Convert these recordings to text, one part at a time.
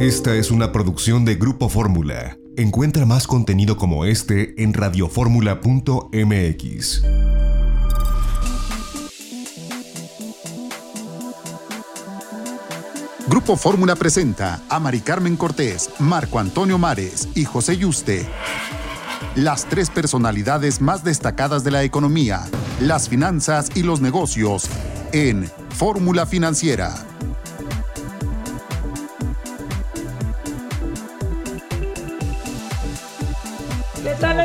Esta es una producción de Grupo Fórmula. Encuentra más contenido como este en radioformula.mx. Grupo Fórmula presenta a Mari Carmen Cortés, Marco Antonio Mares y José Yuste. Las tres personalidades más destacadas de la economía, las finanzas y los negocios en Fórmula Financiera.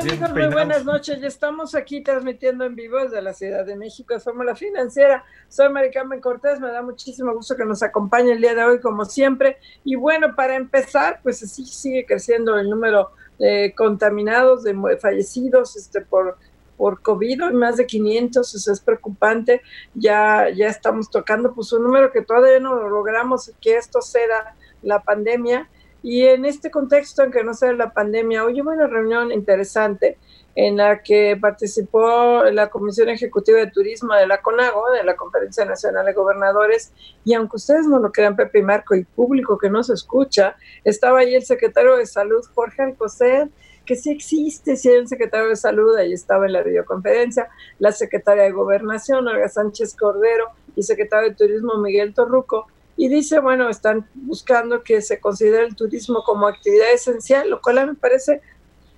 Amigos? Muy buenas noches. Ya estamos aquí transmitiendo en vivo desde la Ciudad de México Fórmula Financiera. Soy Maricarmen Cortés, me da muchísimo gusto que nos acompañe el día de hoy como siempre. Y bueno, para empezar, pues así sigue creciendo el número de contaminados, de fallecidos este, por, por COVID, más de 500, eso es preocupante. Ya, ya estamos tocando pues un número que todavía no logramos que esto ceda la pandemia y en este contexto en que no sea la pandemia, hoy hubo una reunión interesante en la que participó la Comisión Ejecutiva de Turismo de la CONAGO, de la Conferencia Nacional de Gobernadores, y aunque ustedes no lo crean, Pepe y Marco, y público que no se escucha, estaba ahí el secretario de Salud, Jorge Alcocer, que sí existe, sí hay un secretario de Salud, ahí estaba en la videoconferencia, la secretaria de Gobernación, Olga Sánchez Cordero, y secretario de Turismo, Miguel Torruco, y dice, bueno, están buscando que se considere el turismo como actividad esencial, lo cual a mí me parece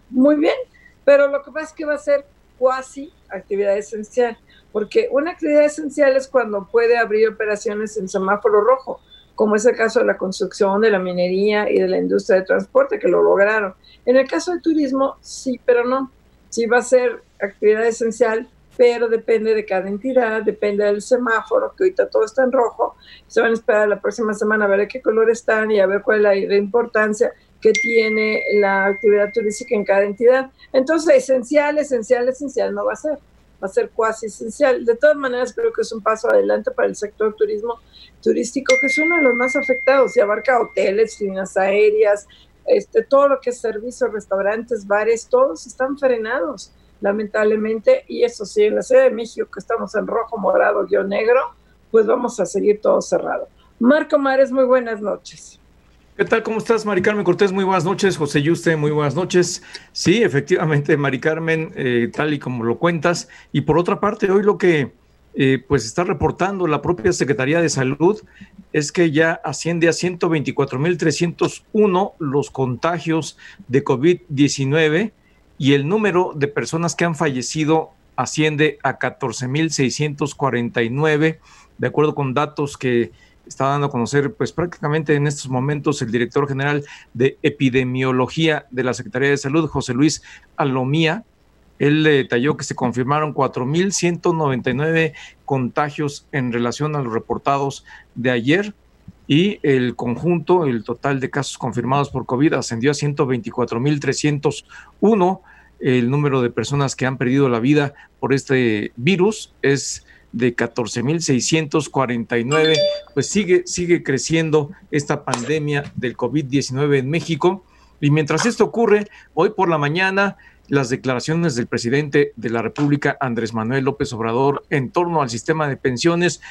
muy bien, pero lo que pasa es que va a ser cuasi actividad esencial, porque una actividad esencial es cuando puede abrir operaciones en semáforo rojo, como es el caso de la construcción, de la minería y de la industria de transporte, que lo lograron. En el caso del turismo, sí, pero no. Sí va a ser actividad esencial, pero depende de cada entidad, depende del semáforo, que ahorita todo está en rojo. Se van a esperar la próxima semana a ver qué color están y a ver cuál es la, importancia que tiene la actividad turística en cada entidad. Entonces, esencial, esencial, esencial no va a ser, va a ser cuasi esencial. De todas maneras, creo que es un paso adelante para el sector turismo turístico, que es uno de los más afectados y abarca hoteles, líneas aéreas, este, todo lo que es servicios, restaurantes, bares, todos están frenados lamentablemente, y eso sí, en la Ciudad de México, que estamos en rojo, morado, guion negro, pues vamos a seguir todo cerrado. Marco Mares, muy buenas noches. ¿Qué tal? ¿Cómo estás, Mari Carmen Cortés? Muy buenas noches. José Yuste, muy buenas noches. Sí, efectivamente, Mari Carmen, eh, tal y como lo cuentas. Y por otra parte, hoy lo que eh, pues está reportando la propia Secretaría de Salud es que ya asciende a 124.301 los contagios de COVID-19 y el número de personas que han fallecido asciende a 14.649, de acuerdo con datos que está dando a conocer, pues prácticamente en estos momentos el director general de epidemiología de la Secretaría de Salud, José Luis Alomía. Él detalló que se confirmaron 4.199 contagios en relación a los reportados de ayer y el conjunto, el total de casos confirmados por COVID ascendió a 124.301. El número de personas que han perdido la vida por este virus es de 14.649, pues sigue, sigue creciendo esta pandemia del COVID-19 en México. Y mientras esto ocurre, hoy por la mañana, las declaraciones del presidente de la República, Andrés Manuel López Obrador, en torno al sistema de pensiones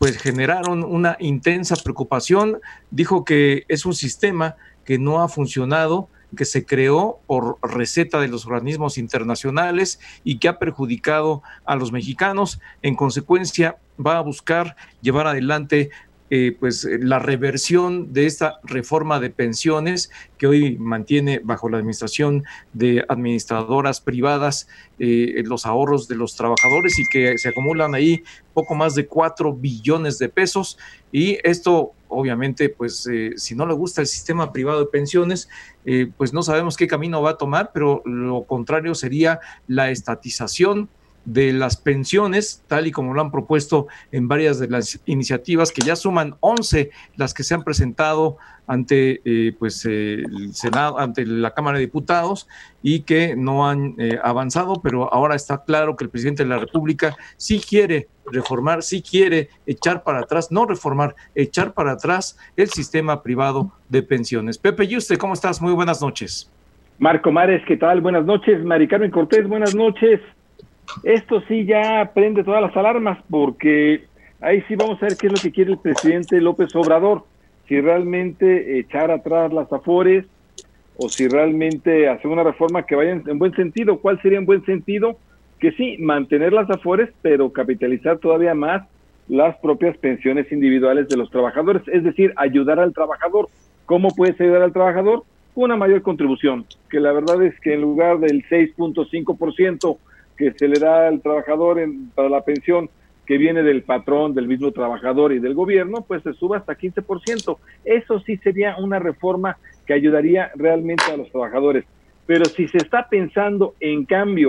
pues generaron una intensa preocupación. Dijo que es un sistema que no ha funcionado, que se creó por receta de los organismos internacionales y que ha perjudicado a los mexicanos. En consecuencia, va a buscar llevar adelante eh, pues eh, la reversión de esta reforma de pensiones que hoy mantiene bajo la administración de administradoras privadas eh, los ahorros de los trabajadores y que se acumulan ahí poco más de cuatro billones de pesos. Y esto obviamente pues si no le gusta el sistema privado de pensiones pues no sabemos qué camino va a tomar pero lo contrario sería la estatización de las pensiones, tal y como lo han propuesto en varias de las iniciativas, que ya suman 11 las que se han presentado ante eh, pues, eh, el Senado, ante la Cámara de Diputados y que no han eh, avanzado, pero ahora está claro que el presidente de la República sí quiere reformar, sí quiere echar para atrás, no reformar, echar para atrás el sistema privado de pensiones. Pepe ¿y usted ¿cómo estás? Muy buenas noches. Marco Mares, ¿qué tal? Buenas noches. Mari Carmen Cortés, buenas noches. Esto sí ya prende todas las alarmas porque ahí sí vamos a ver qué es lo que quiere el presidente López Obrador. si realmente echar atrás las afores o si realmente hacer una reforma que vaya en buen sentido. ¿Cuál sería en buen sentido? Que sí, mantener las afores, pero capitalizar todavía más las propias pensiones individuales de los trabajadores, es decir, ayudar al trabajador. ¿Cómo puedes ayudar al trabajador? Una mayor contribución, que la verdad es que en lugar del 6.5% que se le da al trabajador en, para la pensión, que viene del patrón, del mismo trabajador y del gobierno, pues se suba hasta 15%. Eso sí sería una reforma que ayudaría realmente a los trabajadores. Pero si se está pensando en cambio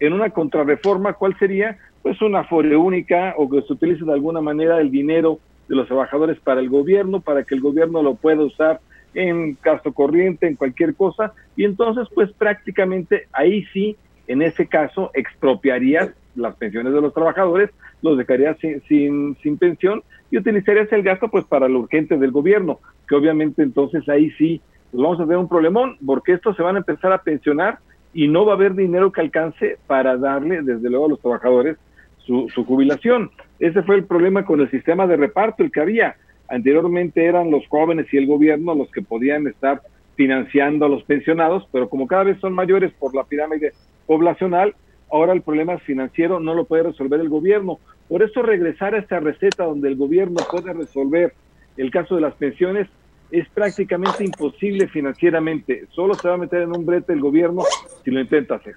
en una contrarreforma, ¿cuál sería? Pues una fore única o que se utilice de alguna manera el dinero de los trabajadores para el gobierno, para que el gobierno lo pueda usar en caso corriente, en cualquier cosa, y entonces pues prácticamente ahí sí, en ese caso, expropiarías las pensiones de los trabajadores, los dejarías sin, sin, pensión y utilizarías el gasto pues para lo urgente del gobierno, que obviamente entonces ahí sí pues vamos a tener un problemón, porque estos se van a empezar a pensionar y no va a haber dinero que alcance para darle, desde luego, a los trabajadores su, su jubilación. Ese fue el problema con el sistema de reparto, el que había. Anteriormente eran los jóvenes y el gobierno los que podían estar financiando a los pensionados, pero como cada vez son mayores por la pirámide poblacional, ahora el problema financiero no lo puede resolver el gobierno. Por eso regresar a esta receta donde el gobierno puede resolver el caso de las pensiones es prácticamente imposible financieramente. Solo se va a meter en un brete el gobierno si lo intenta hacer.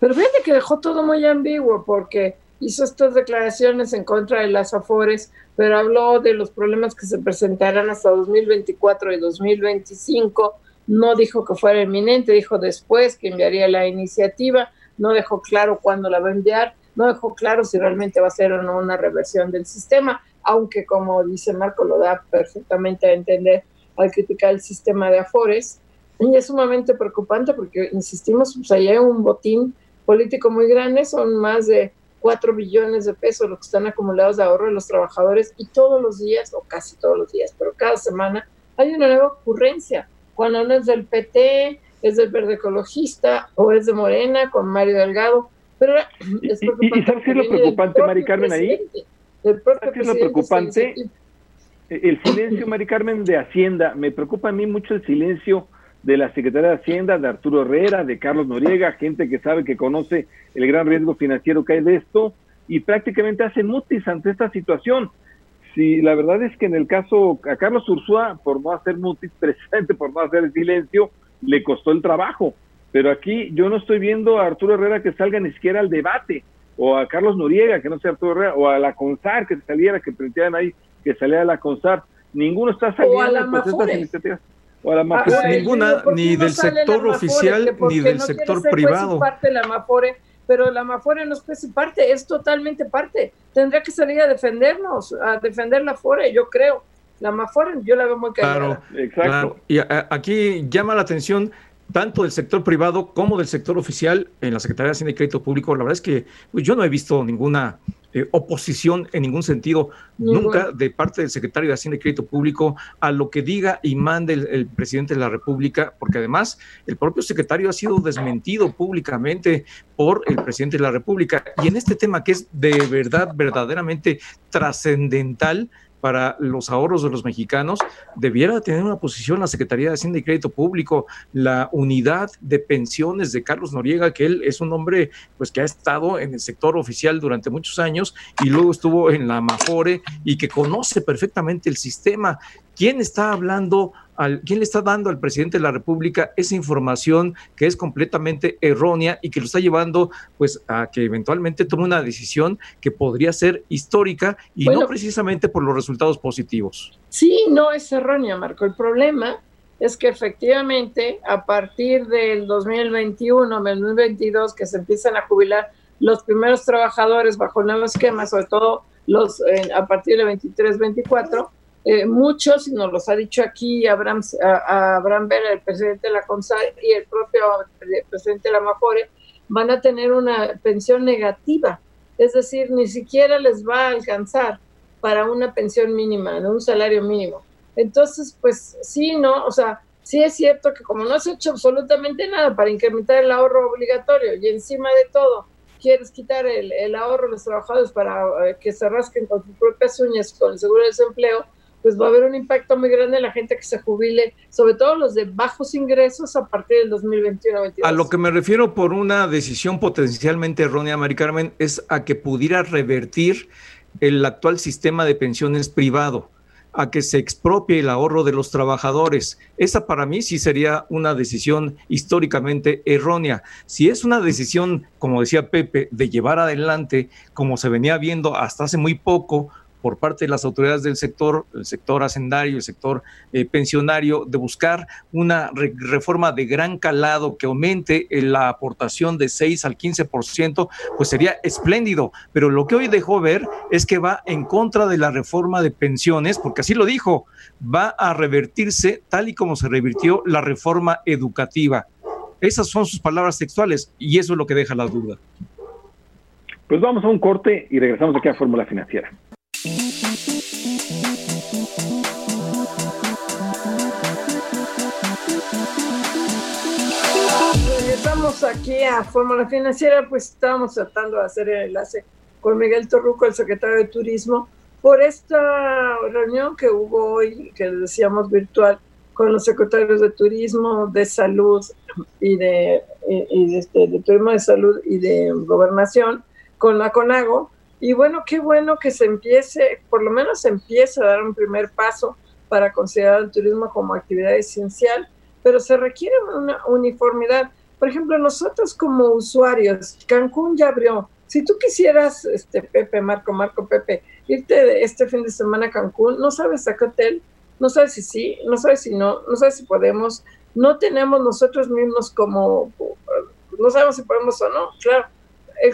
Pero fíjate que dejó todo muy ambiguo porque hizo estas declaraciones en contra de las AFORES, pero habló de los problemas que se presentarán hasta 2024 y 2025. No dijo que fuera inminente, dijo después que enviaría la iniciativa no dejó claro cuándo la va a enviar, no dejó claro si realmente va a ser o no una reversión del sistema, aunque como dice Marco lo da perfectamente a entender al criticar el sistema de Afores, y es sumamente preocupante porque, insistimos, pues allá hay un botín político muy grande, son más de 4 billones de pesos los que están acumulados de ahorro de los trabajadores y todos los días, o casi todos los días, pero cada semana hay una nueva ocurrencia. Cuando no es del PT, es del Verde Ecologista o es de Morena con Mario Delgado. Pero es preocupante. ¿Y, sabes qué es lo preocupante, Mari Carmen, ahí? ¿Sabes qué es lo preocupante? El silencio, Mari Carmen, de Hacienda. Me preocupa a mí mucho el silencio de la Secretaría de Hacienda, de Arturo Herrera, de Carlos Noriega, gente que sabe, que conoce el gran riesgo financiero que hay de esto, y prácticamente hacen mutis ante esta situación. Si la verdad es que en el caso a Carlos Ursúa, por no hacer mutis, precisamente por no hacer el silencio, le costó el trabajo. Pero aquí yo no estoy viendo a Arturo Herrera que salga ni siquiera al debate, o a Carlos Noriega, que no sea Arturo Herrera, o a la CONSAR que saliera, que planteaban ahí que saliera la CONSAR. Ninguno está saliendo o a la pues, estas iniciativas. O a la ah, ninguna, ni del sector oficial, ni del sector privado. parte la Mafore, pero la Mafore no es parte, es totalmente parte. Tendría que salir a defendernos, a defender la Fore, yo creo la Mafore yo la veo muy clara. Claro, Exacto. Y aquí llama la atención tanto del sector privado como del sector oficial en la Secretaría de Hacienda y Crédito Público. La verdad es que pues, yo no he visto ninguna eh, oposición en ningún sentido, nunca de parte del secretario de Hacienda y Crédito Público a lo que diga y mande el, presidente de la República, porque además el propio secretario ha sido desmentido públicamente por el presidente de la República. Y en este tema que es de verdad, verdaderamente trascendental, para los ahorros de los mexicanos, debiera tener una posición la Secretaría de Hacienda y Crédito Público, la unidad de pensiones de Carlos Noriega, que él es un hombre pues que ha estado en el sector oficial durante muchos años y luego estuvo en la Mafore y que conoce perfectamente el sistema. ¿Quién está hablando quién le está dando al presidente de la República esa información que es completamente errónea y que lo está llevando pues a que eventualmente tome una decisión que podría ser histórica y no precisamente por los resultados positivos. Sí, no es errónea, Marco. El problema es que efectivamente a partir del 2021, 2022, que se empiezan a jubilar los primeros trabajadores bajo el nuevo esquema, sobre todo los eh, a partir de 23, 24, eh, muchos, y nos los ha dicho aquí Abraham, a, Abraham Vera, el presidente de la CONSAR, y el propio presidente de la MAFORE, van a tener una pensión negativa. Es decir, ni siquiera les va a alcanzar para una pensión mínima, de un salario mínimo. Entonces, pues sí, ¿no? O sea, sí es cierto que como no has hecho absolutamente nada para incrementar el ahorro obligatorio y encima de todo quieres quitar el, ahorro de los trabajadores para eh, que se rasquen con sus propias uñas con el seguro de desempleo, pues va a haber un impacto muy grande en la gente que se jubile, sobre todo los de bajos ingresos a partir del 2021 A lo que me refiero por una decisión potencialmente errónea, Mari Carmen, es a que pudiera revertir el actual sistema de pensiones privado a que se expropie el ahorro de los trabajadores. Esa para mí sí sería una decisión históricamente errónea. Si es una decisión, como decía Pepe, de llevar adelante, como se venía viendo hasta hace muy poco, por parte de las autoridades del sector, el sector hacendario, el sector eh, pensionario, de buscar una reforma de gran calado que aumente eh, la aportación de 6 al 15%, pues sería espléndido. Pero lo que hoy dejó ver es que va en contra de la reforma de pensiones, porque así lo dijo, va a revertirse tal y como se revirtió la reforma educativa. Esas son sus palabras textuales y eso es lo que deja la duda. Pues vamos a un corte y regresamos aquí a Fórmula Financiera. Regresamos aquí a Fórmula Financiera, pues estábamos tratando de hacer el enlace con Miguel Torruco, el secretario de Turismo, por esta reunión que hubo hoy, que decíamos virtual, con los secretarios de Turismo, de Salud y de, y, este, de Turismo de Salud y de Gobernación, con la CONAGO, y bueno, qué bueno que se empiece, por lo menos se empiece a dar un primer paso para considerar el turismo como actividad esencial, pero se requiere una uniformidad. Por ejemplo, nosotros como usuarios, Cancún ya abrió. Si tú quisieras, este Pepe, Marco, Marco, Pepe, irte este fin de semana a Cancún, no sabes a qué hotel, no sabes si sí, no sabes si no, no sabes si podemos, no tenemos nosotros mismos como, no sabemos si podemos o no, claro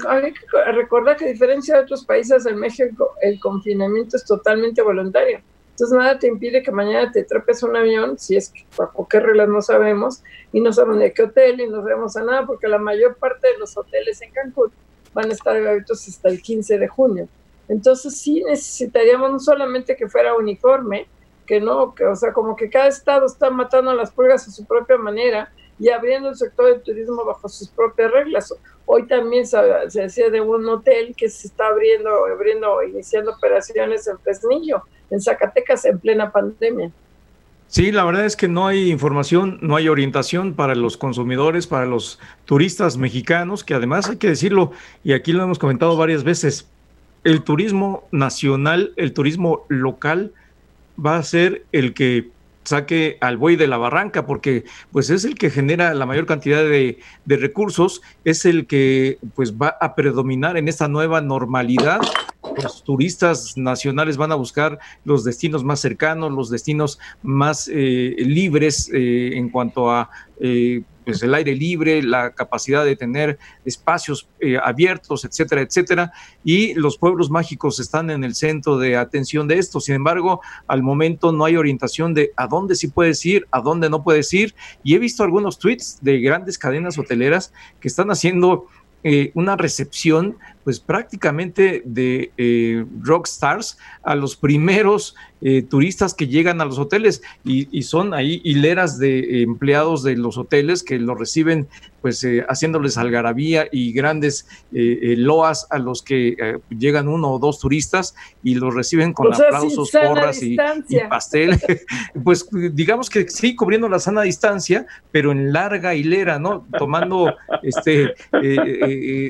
hay que recordar que a diferencia de otros países en México, el confinamiento es totalmente voluntario. Entonces nada te impide que mañana te trepes un avión, si es que bajo qué reglas no sabemos, y no sabemos de qué hotel, y no sabemos a nada, porque la mayor parte de los hoteles en Cancún van a estar abiertos hasta el 15 de junio. Entonces sí necesitaríamos no solamente que fuera uniforme, que no, que, o sea, como que cada estado está matando a las pulgas a su propia manera, y abriendo el sector del turismo bajo sus propias reglas. Hoy también se, decía de un hotel que se está abriendo, abriendo, iniciando operaciones en Fresnillo, en Zacatecas, en plena pandemia. Sí, la verdad es que no hay información, no hay orientación para los consumidores, para los turistas mexicanos, que además hay que decirlo, y aquí lo hemos comentado varias veces, el turismo nacional, el turismo local va a ser el que saque al buey de la barranca, porque pues es el que genera la mayor cantidad de, de, recursos, es el que pues va a predominar en esta nueva normalidad. Los turistas nacionales van a buscar los destinos más cercanos, los destinos más eh, libres eh, en cuanto a eh, pues el aire libre, la capacidad de tener espacios eh, abiertos, etcétera, etcétera. Y los pueblos mágicos están en el centro de atención de esto. Sin embargo, al momento no hay orientación de a dónde sí puedes ir, a dónde no puedes ir. Y he visto algunos tweets de grandes cadenas hoteleras que están haciendo eh, una recepción pues prácticamente de eh, rock stars a los primeros eh, turistas que llegan a los hoteles y, son ahí hileras de empleados de los hoteles que lo reciben pues eh, haciéndoles algarabía y grandes loas a los que llegan uno o dos turistas y los reciben con aplausos, porras y, y, pastel. pues digamos que sí, cubriendo la sana distancia, pero en larga hilera, ¿no? Tomando este,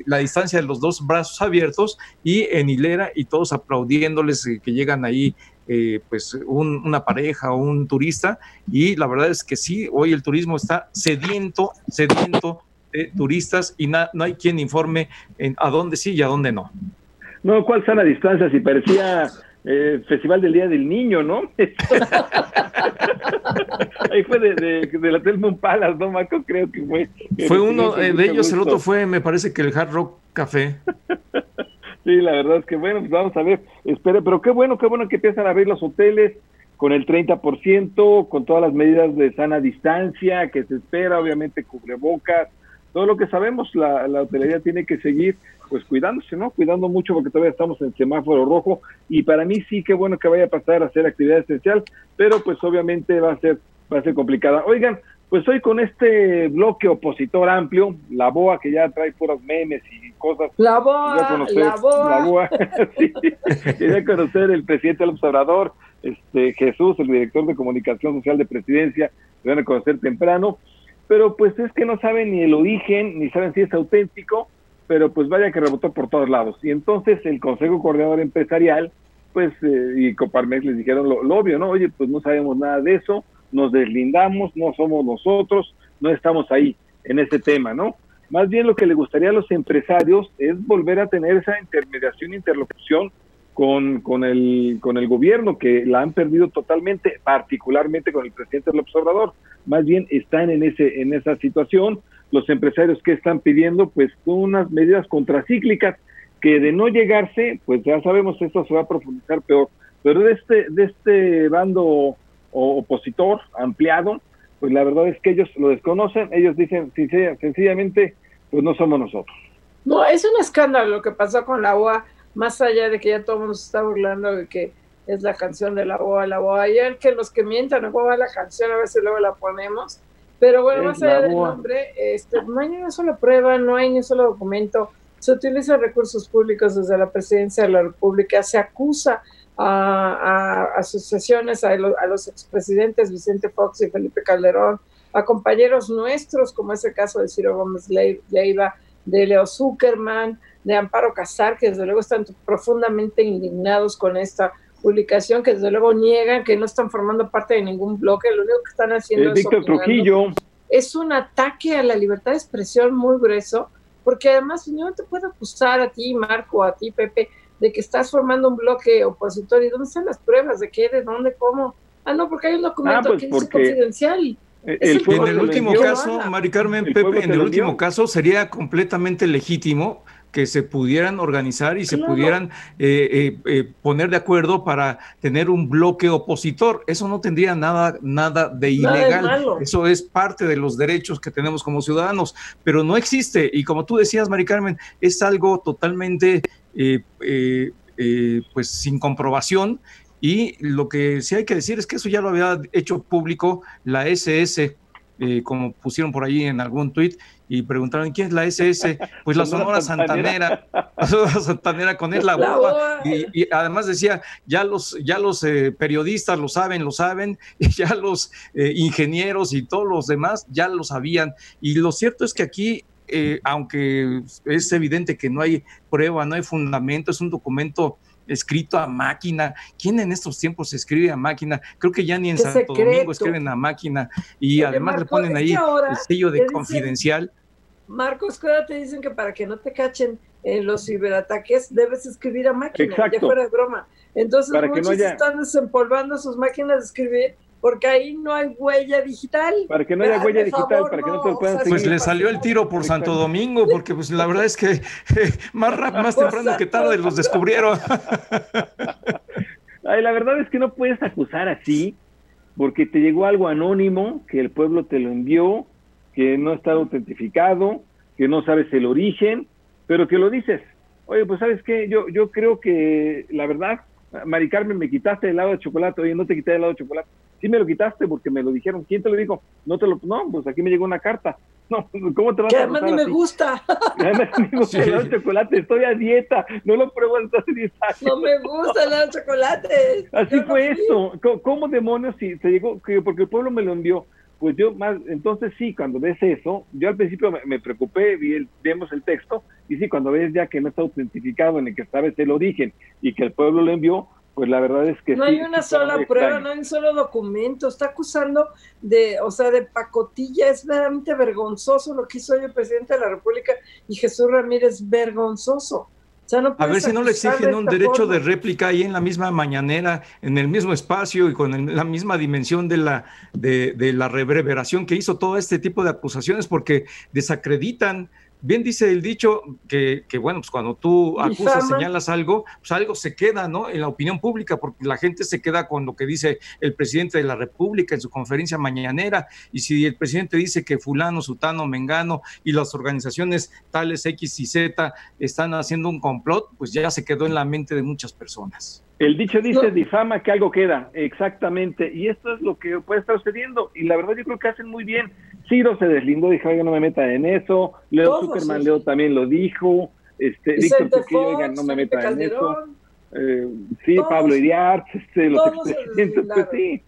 la distancia de los dos brazos abiertos y en hilera y todos aplaudiéndoles que llegan ahí eh, pues una pareja o un turista y la verdad es que sí, hoy el turismo está sediento, sediento de turistas y no hay quien informe en a dónde sí y a dónde no. No, ¿cuál sana distancia? Si parecía eh, Festival del Día del Niño, ¿no? Ahí fue de, de, de la Telmon Palace, ¿no, Marco? Creo que fue. Fue uno de ellos, el otro fue, me parece que el Hard Rock Café. sí, la verdad es que bueno, pues vamos a ver, espere, pero qué bueno, qué bueno que empiezan a abrir los hoteles con el 30%, con todas las medidas de sana distancia que se espera, obviamente cubrebocas, todo lo que sabemos, la, la hotelería tiene que seguir pues cuidándose, ¿no? Cuidando mucho porque todavía estamos en semáforo rojo y para mí sí que bueno que vaya a pasar a hacer actividad esencial, pero pues obviamente va a ser va a ser complicada. Oigan, pues hoy con este bloque opositor amplio, la BOA que ya trae puros memes y cosas. La BOA, la BOA. La BOA, sí, quería conocer el presidente del observador, este Jesús, el director de comunicación social de presidencia, lo van a conocer temprano, pero pues es que no saben ni el origen, ni saben si es auténtico, pero pues vaya que rebotó por todos lados. Y entonces el Consejo Coordinador Empresarial, pues, eh, y Coparmex les dijeron lo, obvio, ¿no? Oye, pues no sabemos nada de eso, nos deslindamos, no somos nosotros, no estamos ahí en ese tema, ¿no? Más bien lo que le gustaría a los empresarios es volver a tener esa intermediación, interlocución con, con, el, con el gobierno, que la han perdido totalmente, particularmente con el presidente López Obrador. Más bien están en, ese, en esa situación. Los empresarios que están pidiendo, pues, unas medidas contracíclicas que de no llegarse, pues ya sabemos esto se va a profundizar peor. Pero de este, de este bando opositor ampliado, pues la verdad es que ellos lo desconocen, ellos dicen sencillamente, pues no somos nosotros. No, es un escándalo lo que pasó con la OA, más allá de que ya todo el mundo se está burlando de que es la canción de la OA, la OA, y el que los que mientan, no va la canción, a veces luego la ponemos, pero bueno, más allá del nombre, este, no hay ni una sola prueba, no hay ni un solo documento, se utilizan recursos públicos desde la presidencia de la República, se acusa a, asociaciones, a, los expresidentes Vicente Fox y Felipe Calderón, a compañeros nuestros, como es el caso de Ciro Gómez Leiva, de Leo Zuckerman, de Amparo Casar, que desde luego están profundamente indignados con esta publicación, que desde luego niegan que no están formando parte de ningún bloque, lo único que están haciendo es... Víctor Trujillo. Es un ataque a la libertad de expresión muy grueso, porque además no te puedo acusar a ti, Marco, a ti, Pepe, de que estás formando un bloque opositor. ¿Y dónde están las pruebas? ¿De qué? ¿De dónde? ¿Cómo? Ah, no, porque hay un documento ah, pues que dice confidencial. en el último caso, Mari Carmen, Pepe, en el último caso sería completamente legítimo que se pudieran organizar y se pudieran eh, eh, eh, poner de acuerdo para tener un bloque opositor. Eso no tendría nada, nada de ilegal. Eso es parte de los derechos que tenemos como ciudadanos, pero no existe. Y como tú decías, Mari Carmen, es algo totalmente eh, eh, eh, pues sin comprobación. Y lo que sí hay que decir es que eso ya lo había hecho público la SS, como pusieron por ahí en algún tuit, y preguntaron quién es la SS, pues la Sonora Santanera, la Sonora Santanera con él la UA, y, además decía, ya los, ya los periodistas lo saben, lo saben, y ya los ingenieros y todos los demás ya lo sabían, y lo cierto es que aquí eh, aunque es evidente que no hay prueba, no hay fundamento, es un documento escrito a máquina. ¿Quién en estos tiempos escribe a máquina? Creo que ya ni en Santo Domingo escriben a máquina. Y además le ponen ahí el sello de confidencial. Marcos, ahora te dicen que para que no te cachen en los ciberataques debes escribir a máquina, ya fuera de broma. Entonces muchos están desempolvando sus máquinas de escribir porque ahí no hay huella digital. Para que no haya huella digital, para que no te puedan Pues le salió el tiro por Santo Domingo, porque pues la verdad es que más, más temprano que tarde los descubrieron. Ay, la verdad es que no puedes acusar así, porque te llegó algo anónimo, que el pueblo te lo envió, que no está autentificado, que no sabes el origen, pero que lo dices. Oye, pues sabes qué, yo, yo creo que la verdad, Mari Carmen, me quitaste el helado de chocolate, oye, no te quité el helado de chocolate sí me lo quitaste porque me lo dijeron. ¿Quién te lo dijo? No te lo, no, pues aquí me llegó una carta. No, ¿cómo te vas a además ni me gusta. Además ni me gusta el chocolate, estoy a dieta, no lo pruebo desde hace 10 años. No me gusta el chocolate. Así fue esto. ¿Cómo, demonios si se llegó? Porque el pueblo me lo envió. Pues yo más, entonces sí, cuando ves eso, yo al principio me, preocupé, vi el, vemos el texto, y sí, cuando ves ya que no está autentificado en el que sabes el origen y que el pueblo lo envió, pues la verdad es que no hay una sola prueba, no hay un solo documento, está acusando de, o sea, de pacotilla, es verdaderamente vergonzoso lo que hizo hoy el presidente de la República y Jesús Ramírez, vergonzoso. A ver si no le exigen un derecho de réplica ahí en la misma mañanera, en el mismo espacio y con la misma dimensión de la, de, de la reverberación que hizo todo este tipo de acusaciones, porque desacreditan Bien dice el dicho que, bueno, pues cuando tú acusas, señalas algo, pues algo se queda, ¿no? En la opinión pública, porque la gente se queda con lo que dice el presidente de la República en su conferencia mañanera, y si el presidente dice que fulano, sutano, mengano y las organizaciones tales X y Z están haciendo un complot, pues ya se quedó en la mente de muchas personas. El dicho dice, difama que algo queda, exactamente, y esto es lo que puede estar sucediendo, y la verdad yo creo que hacen muy bien. Ciro se deslindó, dijo, oiga, no me meta en eso, Leo Zuckerman, Leo también lo dijo, este, Víctor no me meta en eso. eh, sí, Pablo Iriart, este, los expresidentes, pues sí.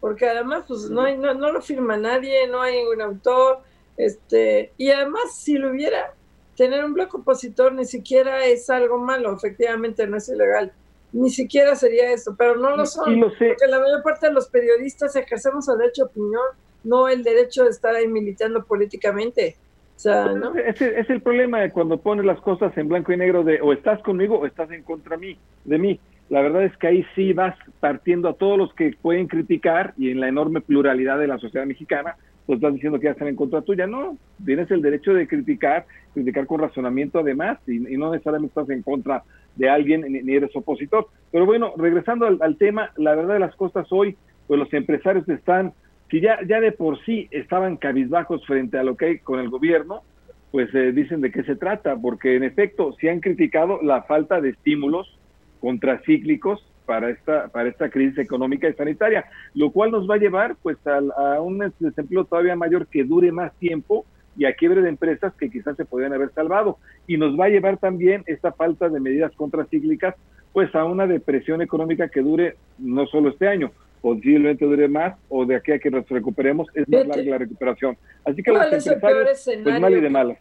Porque además, pues no, hay, no, no lo firma nadie, no hay ningún autor, este, y además, si lo hubiera, tener un bloque opositor ni siquiera es algo malo, efectivamente no es ilegal, ni siquiera sería eso, pero no lo son, porque la mayor parte de los periodistas ejercemos el derecho de opinión, no el derecho de estar ahí militando políticamente. O sea, ¿no? ese es el problema de cuando pones las cosas en blanco y negro de o estás conmigo o estás en contra mí, de mí. La verdad es que ahí sí vas partiendo a todos los que pueden criticar y en la enorme pluralidad de la sociedad mexicana, pues estás diciendo que ya están en contra tuya. No, tienes el derecho de criticar, criticar con razonamiento además, y, no necesariamente estás en contra de alguien ni, eres opositor. Pero bueno, regresando al, tema, la verdad de las cosas hoy, pues los empresarios están, si ya, ya de por sí estaban cabizbajos frente a lo que hay con el gobierno, pues eh, dicen de qué se trata, porque en efecto, si han criticado la falta de estímulos contracíclicos para esta, para esta crisis económica y sanitaria, lo cual nos va a llevar pues a, un desempleo todavía mayor que dure más tiempo y a quiebre de empresas que quizás se podrían haber salvado. Y nos va a llevar también esta falta de medidas contracíclicas pues a una depresión económica que dure no solo este año, posiblemente dure más o de aquí a que nos recuperemos es más larga la recuperación. Así que los empresarios, pues mal y de malas.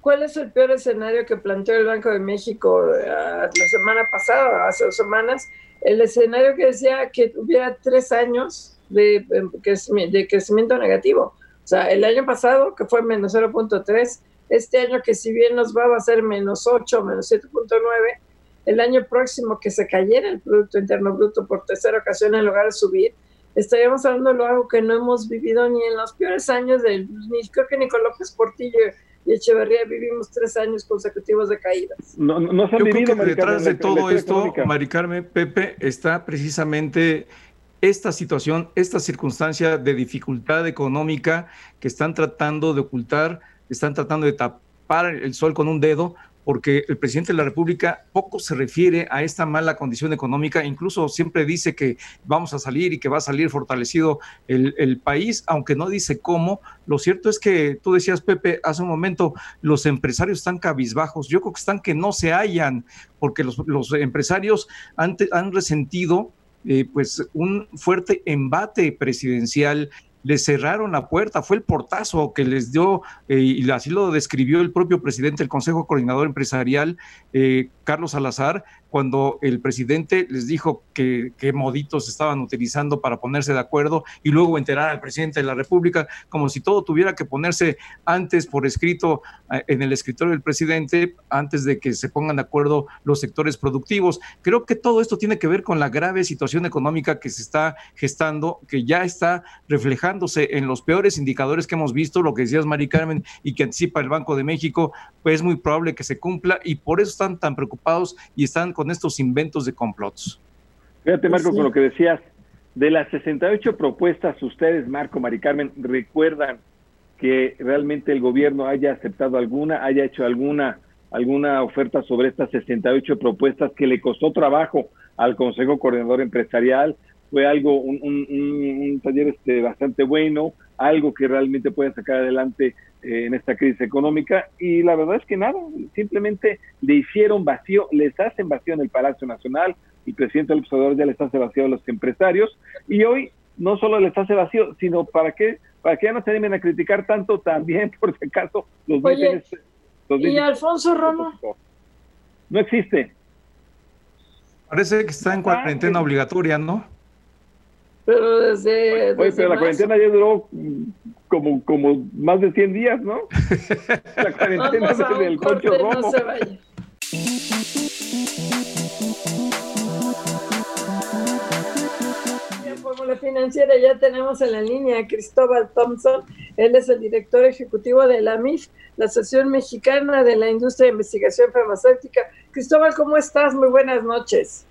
¿Cuál es el peor escenario que planteó el Banco de México eh, la semana pasada, hace dos semanas? El escenario que decía que hubiera tres años de, de crecimiento negativo. O sea, el año pasado, que fue menos 0.3, este año que si bien nos va a ser menos 8, menos 7.9, el año próximo que se cayera el Producto Interno Bruto por tercera ocasión en lugar de subir, estaríamos hablando de algo que no hemos vivido ni en los peores años del, ni creo que ni con López Portillo y Echeverría vivimos tres años consecutivos de caídas. No, no se han Yo creo que detrás de todo esto, Mari Carmen, Pepe, está precisamente esta situación, esta circunstancia de dificultad económica que están tratando de ocultar, están tratando de tapar el sol con un dedo, porque el presidente de la República poco se refiere a esta mala condición económica, incluso siempre dice que vamos a salir y que va a salir fortalecido el, país, aunque no dice cómo. Lo cierto es que tú decías, Pepe, hace un momento, los empresarios están cabizbajos. Yo creo que están que no se hallan, porque los, empresarios han, han resentido eh, pues un fuerte embate presidencial le cerraron la puerta, fue el portazo que les dio, eh, y así lo describió el propio presidente del Consejo Coordinador Empresarial, eh, Carlos Salazar, cuando el presidente les dijo que, qué moditos estaban utilizando para ponerse de acuerdo y luego enterar al presidente de la República, como si todo tuviera que ponerse antes por escrito eh, en el escritorio del presidente, antes de que se pongan de acuerdo los sectores productivos. Creo que todo esto tiene que ver con la grave situación económica que se está gestando, que ya está reflejándose en los peores indicadores que hemos visto, lo que decías Mari Carmen, y que anticipa el Banco de México, pues es muy probable que se cumpla y por eso están tan preocupados y están con estos inventos de complots. Fíjate, Marco, con lo que decías, de las 68 propuestas, ustedes, Marco, Mari Carmen, recuerdan que realmente el gobierno haya aceptado alguna, haya hecho alguna, alguna oferta sobre estas 68 propuestas que le costó trabajo al Consejo Coordinador Empresarial. Fue algo, un, un, taller este, bastante bueno, algo que realmente puede sacar adelante eh, en esta crisis económica y la verdad es que nada, simplemente le hicieron vacío, les hacen vacío en el Palacio Nacional y el presidente del observador ya les hace vacío a los empresarios y hoy no solo les hace vacío, sino para que para que ya no se animen a criticar tanto también, por si acaso, los Oye, ¿Y Alfonso Romo? No existe. Parece que está en cuarentena obligatoria, ¿no? Pero desde. Oye, pero la cuarentena ya duró como, como más de 100 días, ¿no? La cuarentena del coche rojo. No se vaya. Fórmula Financiera ya tenemos en la línea a Cristóbal Thompson. Él es el director ejecutivo de la MIF, la Asociación Mexicana de la Industria de Investigación Farmacéutica. Cristóbal, ¿cómo estás? Muy buenas noches.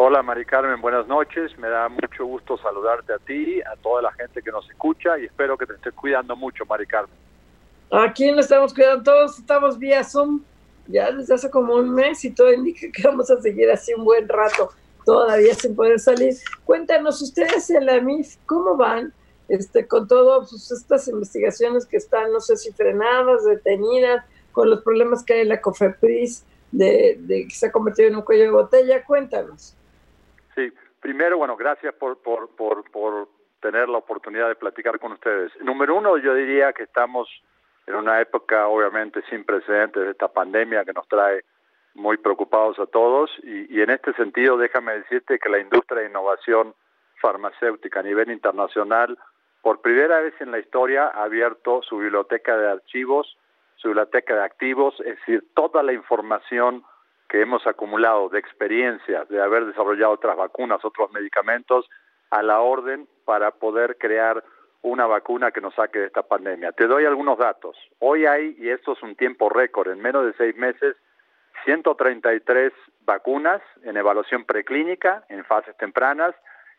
Hola Mari Carmen, buenas noches. Me da mucho gusto saludarte a ti, a toda la gente que nos escucha y espero que te estés cuidando mucho, Mari Carmen. Aquí nos estamos cuidando, todos estamos vía Zoom ya desde hace como un mes y todo indica que vamos a seguir así un buen rato, todavía sin poder salir. Cuéntanos ustedes en la MIF, ¿cómo van este, con todas pues, estas investigaciones que están, no sé si frenadas, detenidas, con los problemas que hay en la COFEPRIS? de, que se ha convertido en un cuello de botella. Cuéntanos. Sí, primero, bueno, gracias por, por, por, tener la oportunidad de platicar con ustedes. Número uno, yo diría que estamos en una época obviamente sin precedentes de esta pandemia que nos trae muy preocupados a todos y, y, en este sentido déjame decirte que la industria de innovación farmacéutica a nivel internacional por primera vez en la historia ha abierto su biblioteca de archivos, su biblioteca de activos, es decir, toda la información que hemos acumulado de experiencias, de haber desarrollado otras vacunas, otros medicamentos, a la orden para poder crear una vacuna que nos saque de esta pandemia. Te doy algunos datos. Hoy hay, y esto es un tiempo récord, en menos de seis meses, 133 vacunas en evaluación preclínica, en fases tempranas,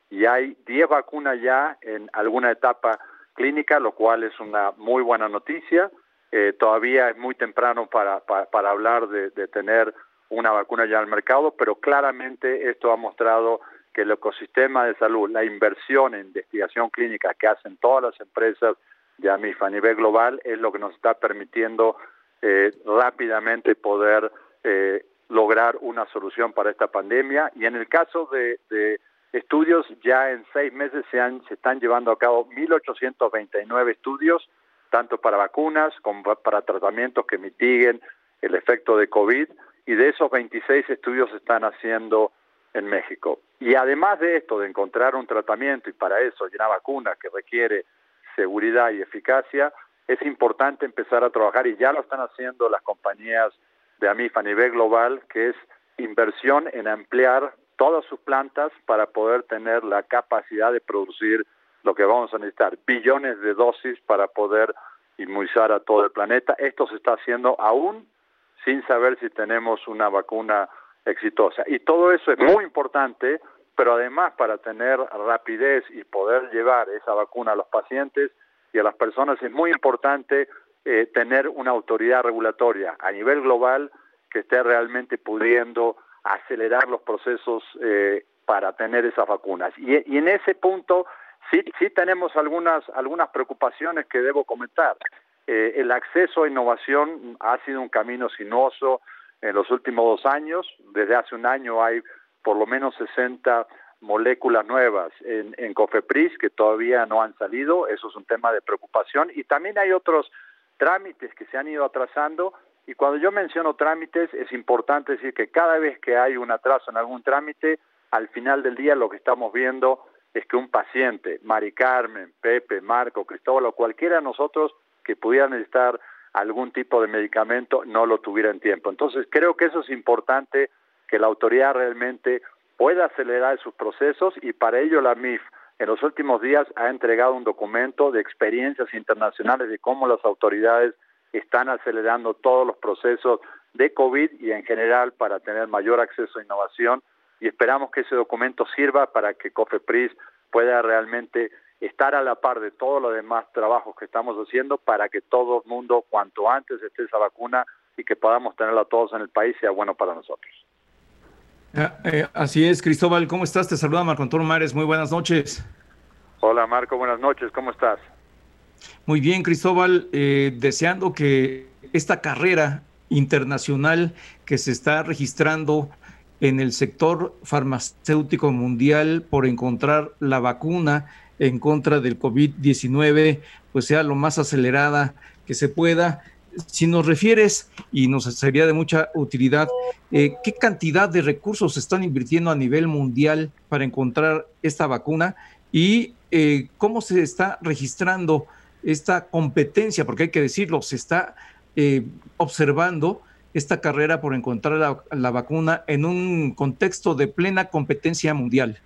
y hay 10 vacunas ya en alguna etapa clínica, lo cual es una muy buena noticia. Eh, todavía es muy temprano para, hablar de, tener una vacuna ya al mercado, pero claramente esto ha mostrado que el ecosistema de salud, la inversión en investigación clínica que hacen todas las empresas de AMIF a nivel global es lo que nos está permitiendo eh, rápidamente poder eh, lograr una solución para esta pandemia. Y en el caso de, de estudios, ya en seis meses se, han, se están llevando a cabo 1.829 estudios, tanto para vacunas como para tratamientos que mitiguen el efecto de COVID, y de esos 26 estudios se están haciendo en México. Y además de esto, de encontrar un tratamiento y para eso una vacuna que requiere seguridad y eficacia, es importante empezar a trabajar y ya lo están haciendo las compañías de AMIF a nivel global, que es inversión en ampliar todas sus plantas para poder tener la capacidad de producir lo que vamos a necesitar, billones de dosis para poder inmunizar a todo el planeta. Esto se está haciendo aún sin saber si tenemos una vacuna exitosa. Y todo eso es muy importante, pero además para tener rapidez y poder llevar esa vacuna a los pacientes y a las personas es muy importante eh, tener una autoridad regulatoria a nivel global que esté realmente pudiendo acelerar los procesos eh, para tener esas vacunas. Y, en ese punto sí, sí tenemos algunas, algunas preocupaciones que debo comentar. Eh, el acceso a innovación ha sido un camino sinuoso, en los últimos dos años. Desde hace un año hay por lo menos 60 moléculas nuevas en, en COFEPRIS que todavía no han salido. Eso es un tema de preocupación. Y también hay otros trámites que se han ido atrasando. Y cuando yo menciono trámites, es importante decir que cada vez que hay un atraso en algún trámite, al final del día lo que estamos viendo es que un paciente, Mari Carmen, Pepe, Marco, Cristóbal o cualquiera de nosotros que pudiera necesitar algún tipo de medicamento no lo tuviera en tiempo. Entonces creo que eso es importante, que la autoridad realmente pueda acelerar sus procesos y para ello la MIF en los últimos días ha entregado un documento de experiencias internacionales de cómo las autoridades están acelerando todos los procesos de COVID y en general para tener mayor acceso a innovación y esperamos que ese documento sirva para que COFEPRIS pueda realmente estar a la par de todos los demás trabajos que estamos haciendo para que todo el mundo cuanto antes esté esa vacuna y que podamos tenerla todos en el país sea bueno para nosotros. Ah, eh, así es, Cristóbal, ¿cómo estás? Te saluda Marco Antonio Mares, muy buenas noches. Hola Marco, buenas noches, ¿cómo estás? Muy bien, Cristóbal, eh, deseando que esta carrera internacional que se está registrando en el sector farmacéutico mundial por encontrar la vacuna en contra del COVID-19 pues sea lo más acelerada que se pueda. Si nos refieres, y nos sería de mucha utilidad, eh, ¿qué cantidad de recursos se están invirtiendo a nivel mundial para encontrar esta vacuna? ¿Y eh, cómo se está registrando esta competencia? Porque hay que decirlo, se está eh, observando esta carrera por encontrar la vacuna en un contexto de plena competencia mundial.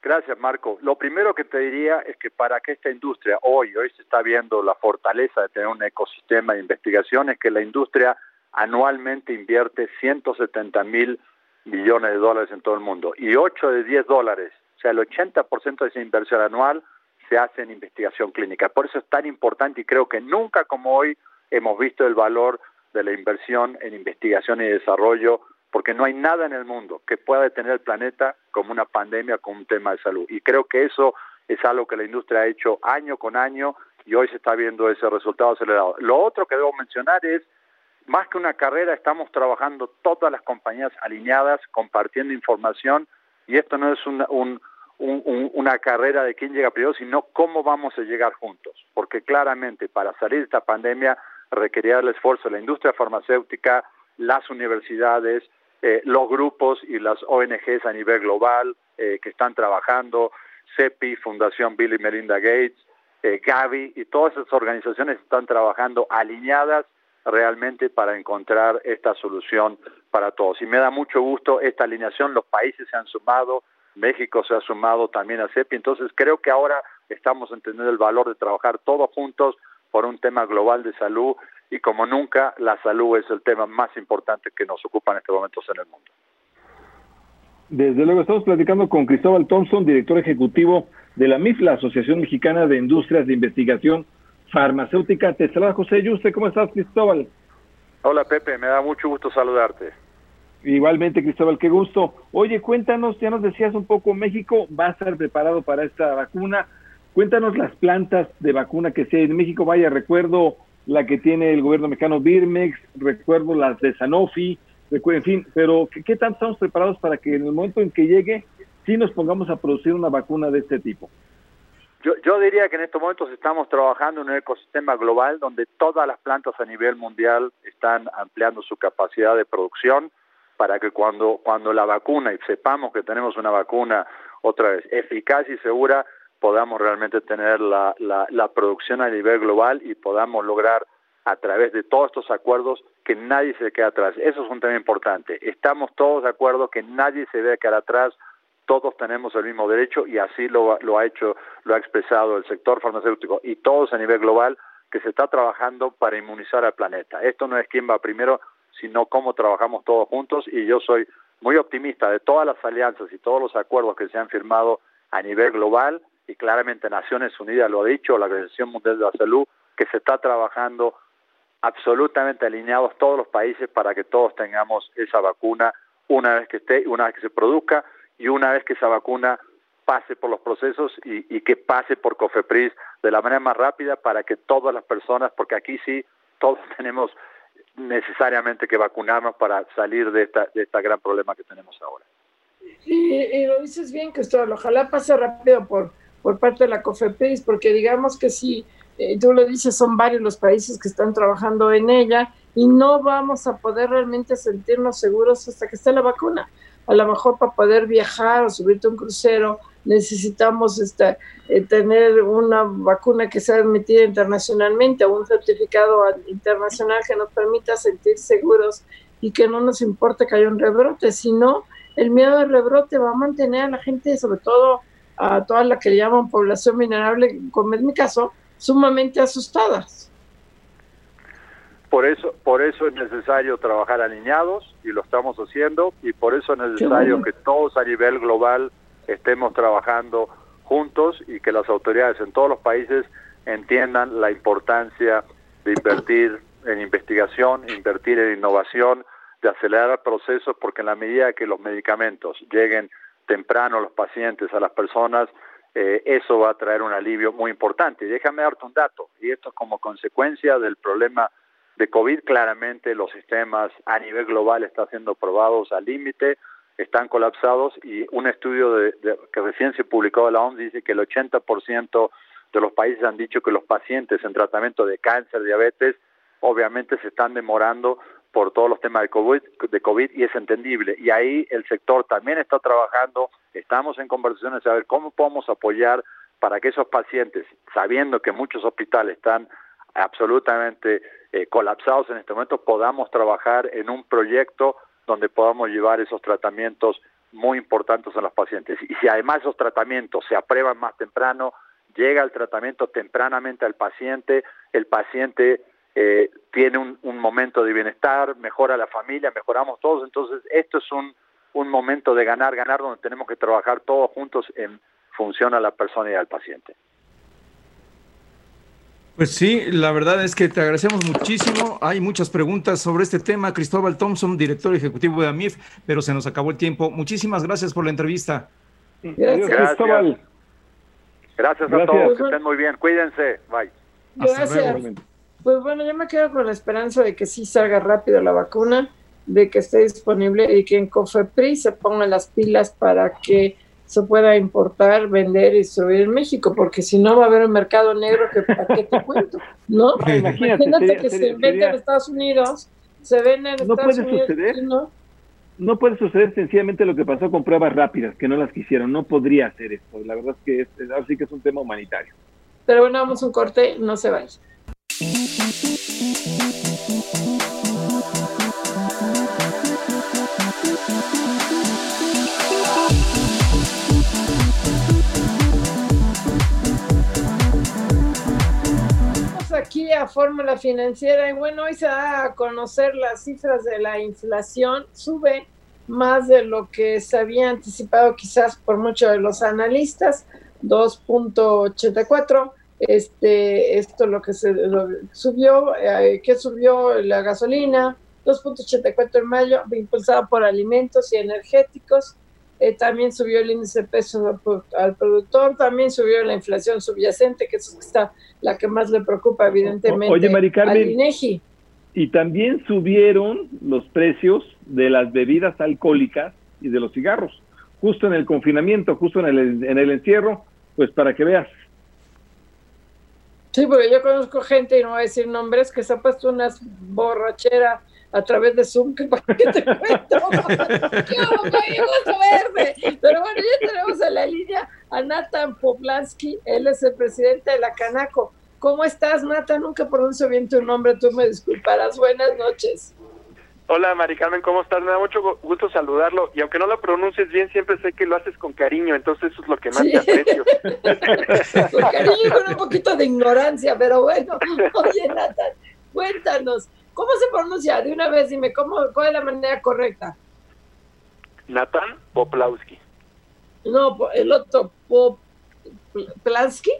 Gracias, Marco. Lo primero que te diría es que para que esta industria hoy, hoy se está viendo la fortaleza de tener un ecosistema de investigación, es que la industria anualmente invierte 170 mil millones de dólares en todo el mundo y 8 de 10 dólares, o sea, el 80% de esa inversión anual se hace en investigación clínica. Por eso es tan importante y creo que nunca como hoy hemos visto el valor de la inversión en investigación y desarrollo porque no hay nada en el mundo que pueda detener el planeta como una pandemia, como un tema de salud. Y creo que eso es algo que la industria ha hecho año con año y hoy se está viendo ese resultado acelerado. Lo otro que debo mencionar es, más que una carrera, estamos trabajando todas las compañías alineadas, compartiendo información, y esto no es una, una carrera de quién llega primero, sino cómo vamos a llegar juntos, porque claramente para salir de esta pandemia requería el esfuerzo de la industria farmacéutica, las universidades, eh, los grupos y las ONGs a nivel global eh, que están trabajando, CEPI, Fundación Bill y Melinda Gates, eh, Gavi y todas esas organizaciones están trabajando alineadas realmente para encontrar esta solución para todos. Y me da mucho gusto esta alineación, los países se han sumado, México se ha sumado también a CEPI, entonces creo que ahora estamos entendiendo el valor de trabajar todos juntos por un tema global de salud y como nunca la salud es el tema más importante que nos ocupa en estos momentos en el mundo. Desde luego estamos platicando con Cristóbal Thompson, director ejecutivo de la MIF, la Asociación Mexicana de Industrias de Investigación Farmacéutica. Te saluda José Yuste, ¿cómo estás Cristóbal? Hola Pepe, me da mucho gusto saludarte. Igualmente Cristóbal, qué gusto. Oye, cuéntanos, ya nos decías un poco, México va a estar preparado para esta vacuna. Cuéntanos las plantas de vacuna que se hay en México. Vaya, recuerdo la que tiene el gobierno mexicano Birmex, recuerdo las de Sanofi, en fin, pero ¿qué, tanto estamos preparados para que en el momento en que llegue, sí nos pongamos a producir una vacuna de este tipo? Yo, yo diría que en estos momentos estamos trabajando en un ecosistema global donde todas las plantas a nivel mundial están ampliando su capacidad de producción para que cuando, cuando la vacuna, y sepamos que tenemos una vacuna otra vez eficaz y segura, podamos realmente tener la, la, producción a nivel global y podamos lograr a través de todos estos acuerdos que nadie se quede atrás. Eso es un tema importante. Estamos todos de acuerdo que nadie se debe quedar atrás, todos tenemos el mismo derecho y así lo, lo ha hecho, lo ha expresado el sector farmacéutico y todos a nivel global que se está trabajando para inmunizar al planeta. Esto no es quién va primero, sino cómo trabajamos todos juntos y yo soy muy optimista de todas las alianzas y todos los acuerdos que se han firmado a nivel global y claramente Naciones Unidas lo ha dicho, la Organización Mundial de la Salud, que se está trabajando absolutamente alineados todos los países para que todos tengamos esa vacuna una vez que esté, una vez que se produzca y una vez que esa vacuna pase por los procesos y, y que pase por COFEPRIS de la manera más rápida para que todas las personas, porque aquí sí todos tenemos necesariamente que vacunarnos para salir de esta, de este gran problema que tenemos ahora. Y, y lo dices bien, Cristóbal, ojalá pase rápido por por parte de la COFEPRIS, porque digamos que si eh, tú lo dices, son varios los países que están trabajando en ella y no vamos a poder realmente sentirnos seguros hasta que esté la vacuna. A lo mejor para poder viajar o subirte a un crucero necesitamos este, eh, tener una vacuna que sea admitida internacionalmente o un certificado internacional que nos permita sentir seguros y que no nos importe que haya un rebrote, sino el miedo al rebrote va a mantener a la gente, sobre todo a toda la que llaman población minerable, como es mi caso, sumamente asustadas. Por eso, por eso es necesario trabajar alineados y lo estamos haciendo y por eso es necesario que todos a nivel global estemos trabajando juntos y que las autoridades en todos los países entiendan la importancia de invertir en investigación, invertir en innovación, de acelerar procesos, porque en la medida que los medicamentos lleguen temprano a los pacientes, a las personas, eh, eso va a traer un alivio muy importante. Y déjame darte un dato, y esto es como consecuencia del problema de COVID, claramente los sistemas a nivel global están siendo probados al límite, están colapsados y un estudio de, que recién se publicó de la OMS dice que el 80% de los países han dicho que los pacientes en tratamiento de cáncer, diabetes, obviamente se están demorando por todos los temas de COVID, de COVID y es entendible. Y ahí el sector también está trabajando, estamos en conversaciones a ver cómo podemos apoyar para que esos pacientes, sabiendo que muchos hospitales están absolutamente eh, colapsados en este momento, podamos trabajar en un proyecto donde podamos llevar esos tratamientos muy importantes a los pacientes. Y si además esos tratamientos se aprueban más temprano, llega el tratamiento tempranamente al paciente, el paciente eh, tiene un, un, momento de bienestar, mejora la familia, mejoramos todos, entonces esto es un, un momento de ganar, ganar, donde tenemos que trabajar todos juntos en función a la persona y al paciente. Pues sí, la verdad es que te agradecemos muchísimo. Hay muchas preguntas sobre este tema. Cristóbal Thompson, director ejecutivo de AMIF, pero se nos acabó el tiempo. Muchísimas gracias por la entrevista. Gracias, Cristóbal. Gracias a todos, que estén muy bien. Cuídense. Bye. Gracias. Pues bueno, yo me quedo con la esperanza de que sí salga rápido la vacuna, de que esté disponible y que en COFEPRI se pongan las pilas para que se pueda importar, vender y distribuir en México, porque si no va a haber un mercado negro que para qué te cuento, ¿no? Imagínate, que se inventa en Estados Unidos, se vende en Estados puede Unidos. Suceder. ¿no? no puede suceder sencillamente lo que pasó con pruebas rápidas, que no las quisieron, no podría hacer esto. La verdad es que es, así que es un tema humanitario. Pero bueno, vamos a un corte, no se vaya. Aquí a Fórmula Financiera y bueno, hoy se da a conocer las cifras de la inflación, sube más de lo que se había anticipado quizás por muchos de los analistas, 2.84. Este, esto lo que se subió, eh, que subió la gasolina, 2.84 en mayo, impulsado por alimentos y energéticos. Eh, también subió el índice de peso al, productor, también subió la inflación subyacente, que es está la que más le preocupa evidentemente Oye, Mari al INEGI. Y también subieron los precios de las bebidas alcohólicas y de los cigarros, justo en el confinamiento, justo en el, en el encierro, pues para que veas. Sí, porque yo conozco gente, y no voy a decir nombres, que se ha unas borracheras a través de Zoom, que para qué te cuento. verde! Pero bueno, ya tenemos en la línea a Nathan Poplansky, él es el presidente de la Canaco. ¿Cómo estás, Nathan? Nunca pronuncio bien tu nombre, tú me disculparás. Buenas noches. Hola, Mari Carmen, ¿cómo estás? Me da mucho gusto saludarlo. Y aunque no lo pronuncies bien, siempre sé que lo haces con cariño, entonces eso es lo que más te aprecio. con cariño y con un poquito de ignorancia, pero bueno. Oye, Nathan, cuéntanos, ¿Cómo se pronuncia? De una vez dime, ¿cómo, ¿cuál es la manera correcta? Nathan Poplawski. No, el otro, Poplawski.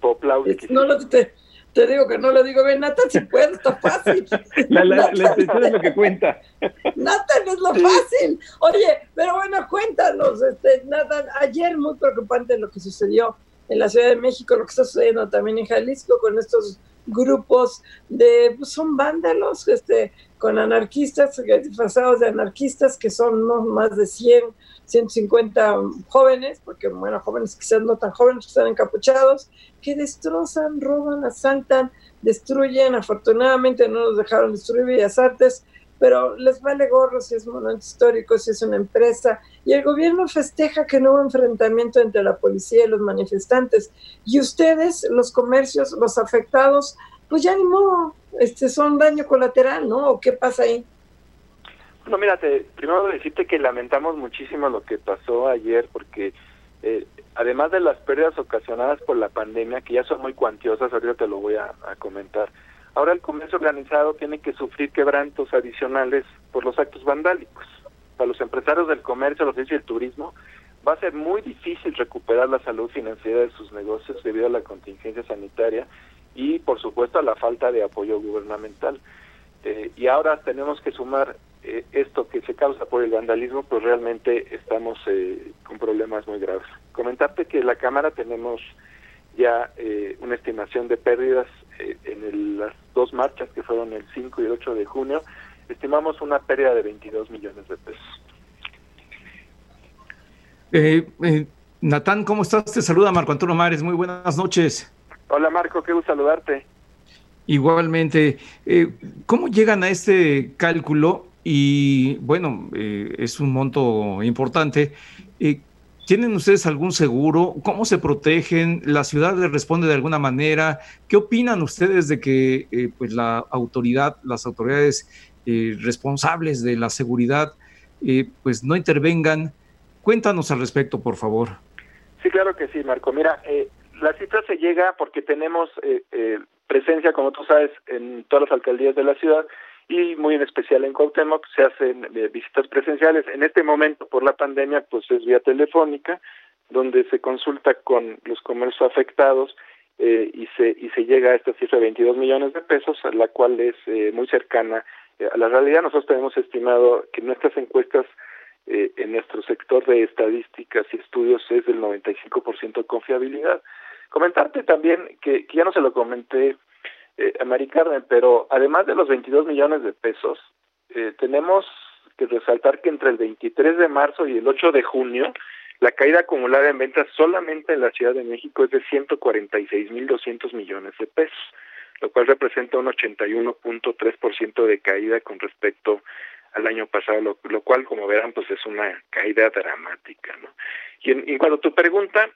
Poplawski. No lo, te, te, digo que no lo digo bien, Nathan, si puedes, está fácil. La, la, la es lo que cuenta. Nathan es lo fácil. Oye, pero bueno, cuéntanos, este, Nathan, ayer muy preocupante lo que sucedió en la Ciudad de México, lo que está sucediendo también en Jalisco con estos grupos de, pues son vándalos, este, con anarquistas, disfrazados de anarquistas, que son no más de 100, 150 jóvenes, porque bueno, jóvenes quizás no tan jóvenes, están encapuchados, que destrozan, roban, asaltan, destruyen, afortunadamente no nos dejaron destruir Bellas Artes, pero les vale gorro si es monumento histórico, si es una empresa, y el gobierno festeja que no hubo enfrentamiento entre la policía y los manifestantes, y ustedes, los comercios, los afectados, pues ya ni modo, este, son daño colateral, ¿no? ¿O qué pasa ahí? No, mírate, primero decirte que lamentamos muchísimo lo que pasó ayer, porque eh, además de las pérdidas ocasionadas por la pandemia, que ya son muy cuantiosas, ahorita te lo voy a comentar, Ahora el comercio organizado tiene que sufrir quebrantos adicionales por los actos vandálicos. Para los empresarios del comercio, los servicios del turismo, va a ser muy difícil recuperar la salud financiera de sus negocios debido a la contingencia sanitaria y, por supuesto, a la falta de apoyo gubernamental. Eh, y ahora tenemos que sumar eh, esto que se causa por el vandalismo, pues realmente estamos eh, con problemas muy graves. Comentarte que en la Cámara tenemos ya una estimación de pérdidas en las dos marchas que fueron el 5 y el 8 de junio, estimamos una pérdida de 22 millones de pesos. Eh, eh, Natán, ¿cómo estás? Te saluda Marco Antonio Mares, muy buenas noches. Hola Marco, qué gusto saludarte. Igualmente, eh, ¿cómo llegan a este cálculo? Y bueno, eh, es un monto importante. ¿Tienen ustedes algún seguro? ¿Cómo se protegen? ¿La ciudad les responde de alguna manera? ¿Qué opinan ustedes de que eh, pues la autoridad, las autoridades eh, responsables de la seguridad, eh, pues no intervengan? Cuéntanos al respecto, por favor. Sí, claro que sí, Marco. Mira, la cifra se llega porque tenemos presencia, como tú sabes, en todas las alcaldías de la ciudad y muy en especial en Cuauhtémoc se hacen eh, visitas presenciales. En este momento, por la pandemia, pues es vía telefónica, donde se consulta con los comercios afectados eh, y se y se llega a esta cifra de 22 millones de pesos, la cual es eh, muy cercana a la realidad. Nosotros tenemos estimado que nuestras encuestas en nuestro sector de estadísticas y estudios es del 95% de confiabilidad. Comentarte también que, que ya no se lo comenté eh, Mari Carmen, pero además de los 22 millones de pesos, eh, tenemos que resaltar que entre el 23 de marzo y el 8 de junio, la caída acumulada en ventas solamente en la Ciudad de México es de 146.200 millones de pesos, lo cual representa un 81.3% de caída con respecto al año pasado, lo, cual, como verán, pues es una caída dramática, ¿no? Y en, cuanto a tu pregunta,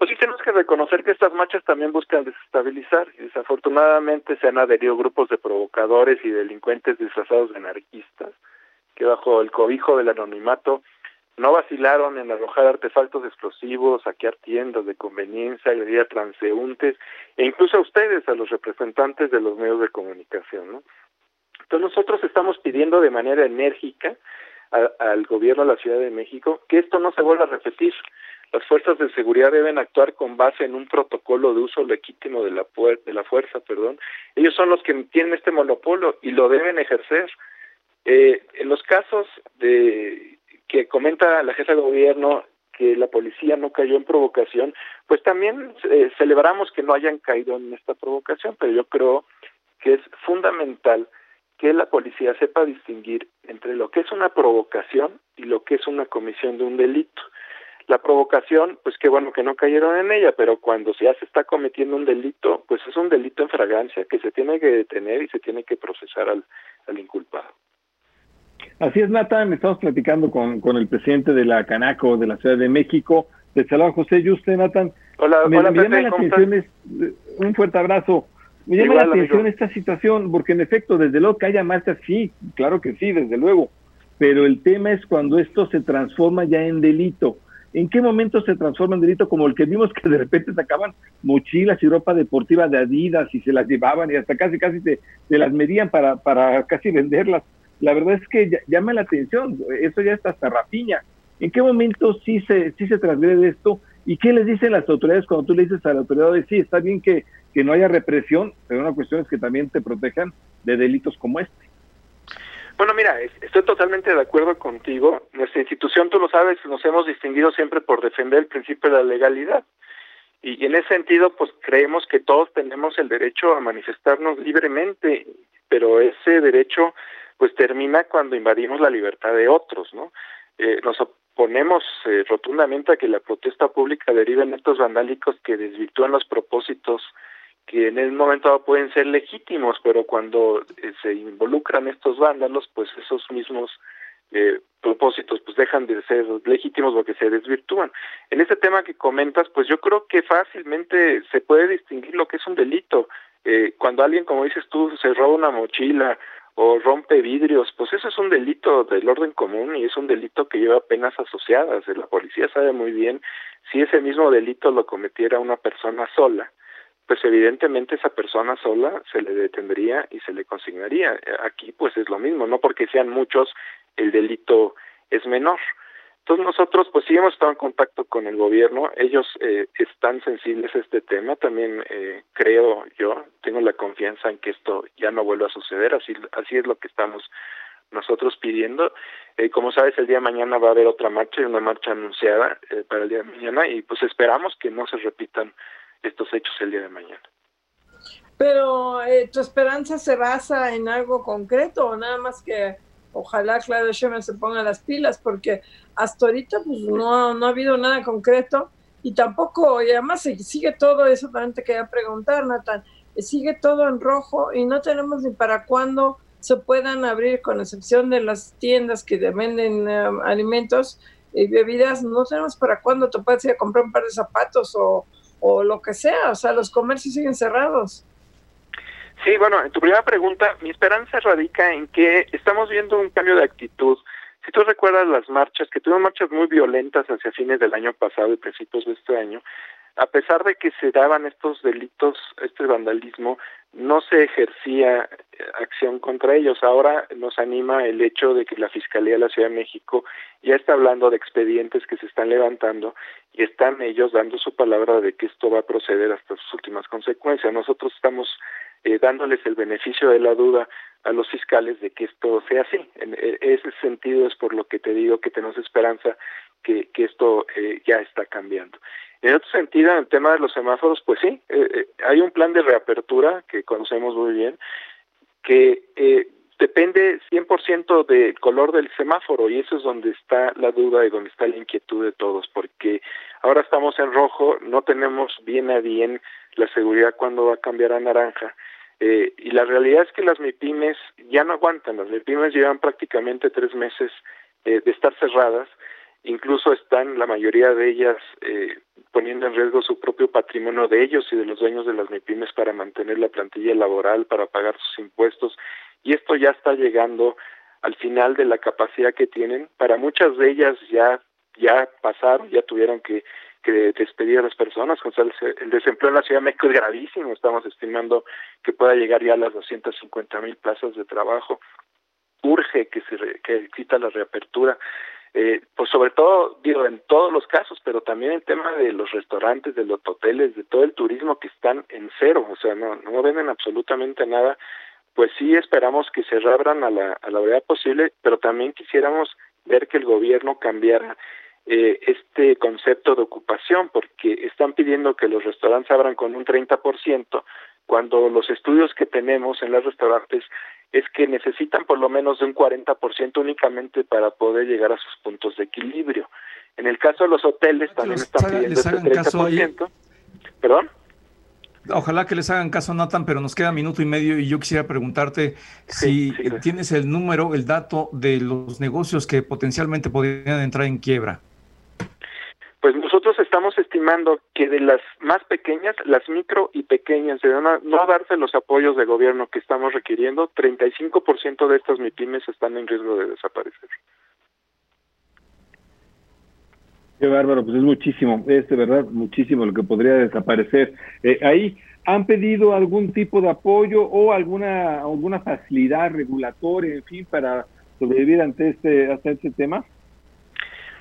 pues sí tenemos que reconocer que estas marchas también buscan desestabilizar y desafortunadamente se han adherido grupos de provocadores y delincuentes disfrazados de anarquistas que bajo el cobijo del anonimato no vacilaron en arrojar artefactos explosivos, saquear tiendas de conveniencia, agredir a transeúntes e incluso a ustedes, a los representantes de los medios de comunicación. ¿no? Entonces nosotros estamos pidiendo de manera enérgica al gobierno de la Ciudad de México que esto no se vuelva a repetir. Las fuerzas de seguridad deben actuar con base en un protocolo de uso legítimo de la, de la fuerza, perdón. Ellos son los que tienen este monopolio y lo deben ejercer. Eh, en los casos de que comenta la jefa de gobierno que la policía no cayó en provocación, pues también eh, celebramos que no hayan caído en esta provocación, pero yo creo que es fundamental que la policía sepa distinguir entre lo que es una provocación y lo que es una comisión de un delito. La provocación, pues qué bueno que no cayeron en ella, pero cuando ya se está cometiendo un delito, pues es un delito en fragancia que se tiene que detener y se tiene que procesar al, al inculpado. Así es, Nathan, estamos platicando con, con el presidente de la Canaco de la Ciudad de México. Te saluda José Yuste, Nathan. Hola, me, hola, me llama la atención, un fuerte abrazo. Me llama la atención esta situación, porque en efecto, desde luego que haya marchas, sí, claro que sí, desde luego, pero el tema es cuando esto se transforma ya en delito. ¿En qué momento se transforma en delito? Como el que vimos que de repente sacaban mochilas y ropa deportiva de Adidas y se las llevaban y hasta casi casi se, las medían para, para casi venderlas la verdad es que llama la atención, eso ya está hasta rapiña. ¿En qué momento sí se, sí se transgrede esto? ¿Y qué les dicen las autoridades cuando tú le dices a la autoridad, de, sí, está bien que, que no haya represión, pero una cuestión es que también te protejan de delitos como este? Bueno, mira, estoy totalmente de acuerdo contigo. Nuestra institución, tú lo sabes, nos hemos distinguido siempre por defender el principio de la legalidad. Y en ese sentido, pues creemos que todos tenemos el derecho a manifestarnos libremente, pero ese derecho pues termina cuando invadimos la libertad de otros, ¿no? Eh, nos oponemos eh, rotundamente a que la protesta pública derive en actos vandálicos que desvirtúan los propósitos que en el momento pueden ser legítimos, pero cuando eh, se involucran estos vándalos, pues esos mismos eh, propósitos pues dejan de ser legítimos porque se desvirtúan. En este tema que comentas, pues yo creo que fácilmente se puede distinguir lo que es un delito. Eh, cuando alguien, como dices tú, se roba una mochila o rompe vidrios, pues eso es un delito del orden común y es un delito que lleva penas asociadas. La policía sabe muy bien si ese mismo delito lo cometiera una persona sola, pues evidentemente esa persona sola se le detendría y se le consignaría. Aquí pues es lo mismo, no porque sean muchos el delito es menor. Entonces nosotros pues sí hemos estado en contacto con el gobierno, ellos eh, están sensibles a este tema, también eh, creo yo, tengo la confianza en que esto ya no vuelva a suceder, así, así es lo que estamos nosotros pidiendo. Eh, como sabes, el día de mañana va a haber otra marcha, una marcha anunciada eh, para el día de mañana y pues esperamos que no se repitan estos hechos el día de mañana. Pero eh, tu esperanza se basa en algo concreto o nada más que ojalá Claudio Sheinbaum se ponga las pilas porque hasta ahorita pues no, no ha habido nada concreto y tampoco, y además sigue todo eso, también te quería preguntar, Nathan, sigue todo en rojo y no tenemos ni para cuándo se puedan abrir, con excepción de las tiendas que venden eh, alimentos y bebidas, no tenemos para cuándo te puedes ir a comprar un par de zapatos o, o lo que sea, o sea, los comercios siguen cerrados. Sí, bueno, en tu primera pregunta, mi esperanza radica en que estamos viendo un cambio de actitud. Si tú recuerdas las marchas, que tuvimos marchas muy violentas hacia fines del año pasado y principios de este año, a pesar de que se daban estos delitos, este vandalismo, no se ejercía eh, acción contra ellos. Ahora nos anima el hecho de que la Fiscalía de la Ciudad de México ya está hablando de expedientes que se están levantando y están ellos dando su palabra de que esto va a proceder hasta sus últimas consecuencias. Nosotros estamos eh, dándoles el beneficio de la duda a los fiscales de que esto sea así. En e, ese sentido es por lo que te digo que tenemos esperanza que, que esto eh, ya está cambiando. En otro sentido, en el tema de los semáforos, pues sí, eh, eh, hay un plan de reapertura que conocemos muy bien, que eh, depende 100% del color del semáforo y eso es donde está la duda y donde está la inquietud de todos, porque ahora estamos en rojo, no tenemos bien a bien la seguridad cuando va a cambiar a naranja. Eh, y la realidad es que las MIPIMES ya no aguantan, las MIPIMES llevan prácticamente tres meses eh, de estar cerradas incluso están la mayoría de ellas eh, poniendo en riesgo su propio patrimonio de ellos y de los dueños de las MIPIMES para mantener la plantilla laboral, para pagar sus impuestos, y esto ya está llegando al final de la capacidad que tienen. Para muchas de ellas ya ya pasaron, ya tuvieron que, que despedir a las personas. el desempleo en la Ciudad de México es gravísimo, estamos estimando que pueda llegar ya a las 250 mil plazas de trabajo. Urge que se que exista la reapertura eh, pues sobre todo, digo, en todos los casos, pero también el tema de los restaurantes, de los hoteles, de todo el turismo que están en cero, o sea, no, no venden absolutamente nada, pues sí esperamos que se reabran a la, a la brevedad posible, pero también quisiéramos ver que el gobierno cambiara eh, este concepto de ocupación, porque están pidiendo que los restaurantes abran con un 30%, cuando los estudios que tenemos en los restaurantes es que necesitan por lo menos de un 40% únicamente para poder llegar a sus puntos de equilibrio. En el caso de los hoteles también están pidiendo ese 30%. ¿Perdón? Ojalá que les hagan caso, Nathan, pero nos queda minuto y medio y yo quisiera preguntarte si tienes el número, el dato de los negocios que potencialmente podrían entrar en quiebra. Pues nosotros estamos estimando que de las más pequeñas, las micro y pequeñas, de no, no darse los apoyos de gobierno que estamos requiriendo, 35% de estas MIPIMES están en riesgo de desaparecer. Qué bárbaro, pues es muchísimo, es de verdad muchísimo lo que podría desaparecer. Eh, ahí, ¿han pedido algún tipo de apoyo o alguna alguna facilidad regulatoria, en fin, para sobrevivir ante este, ante este tema?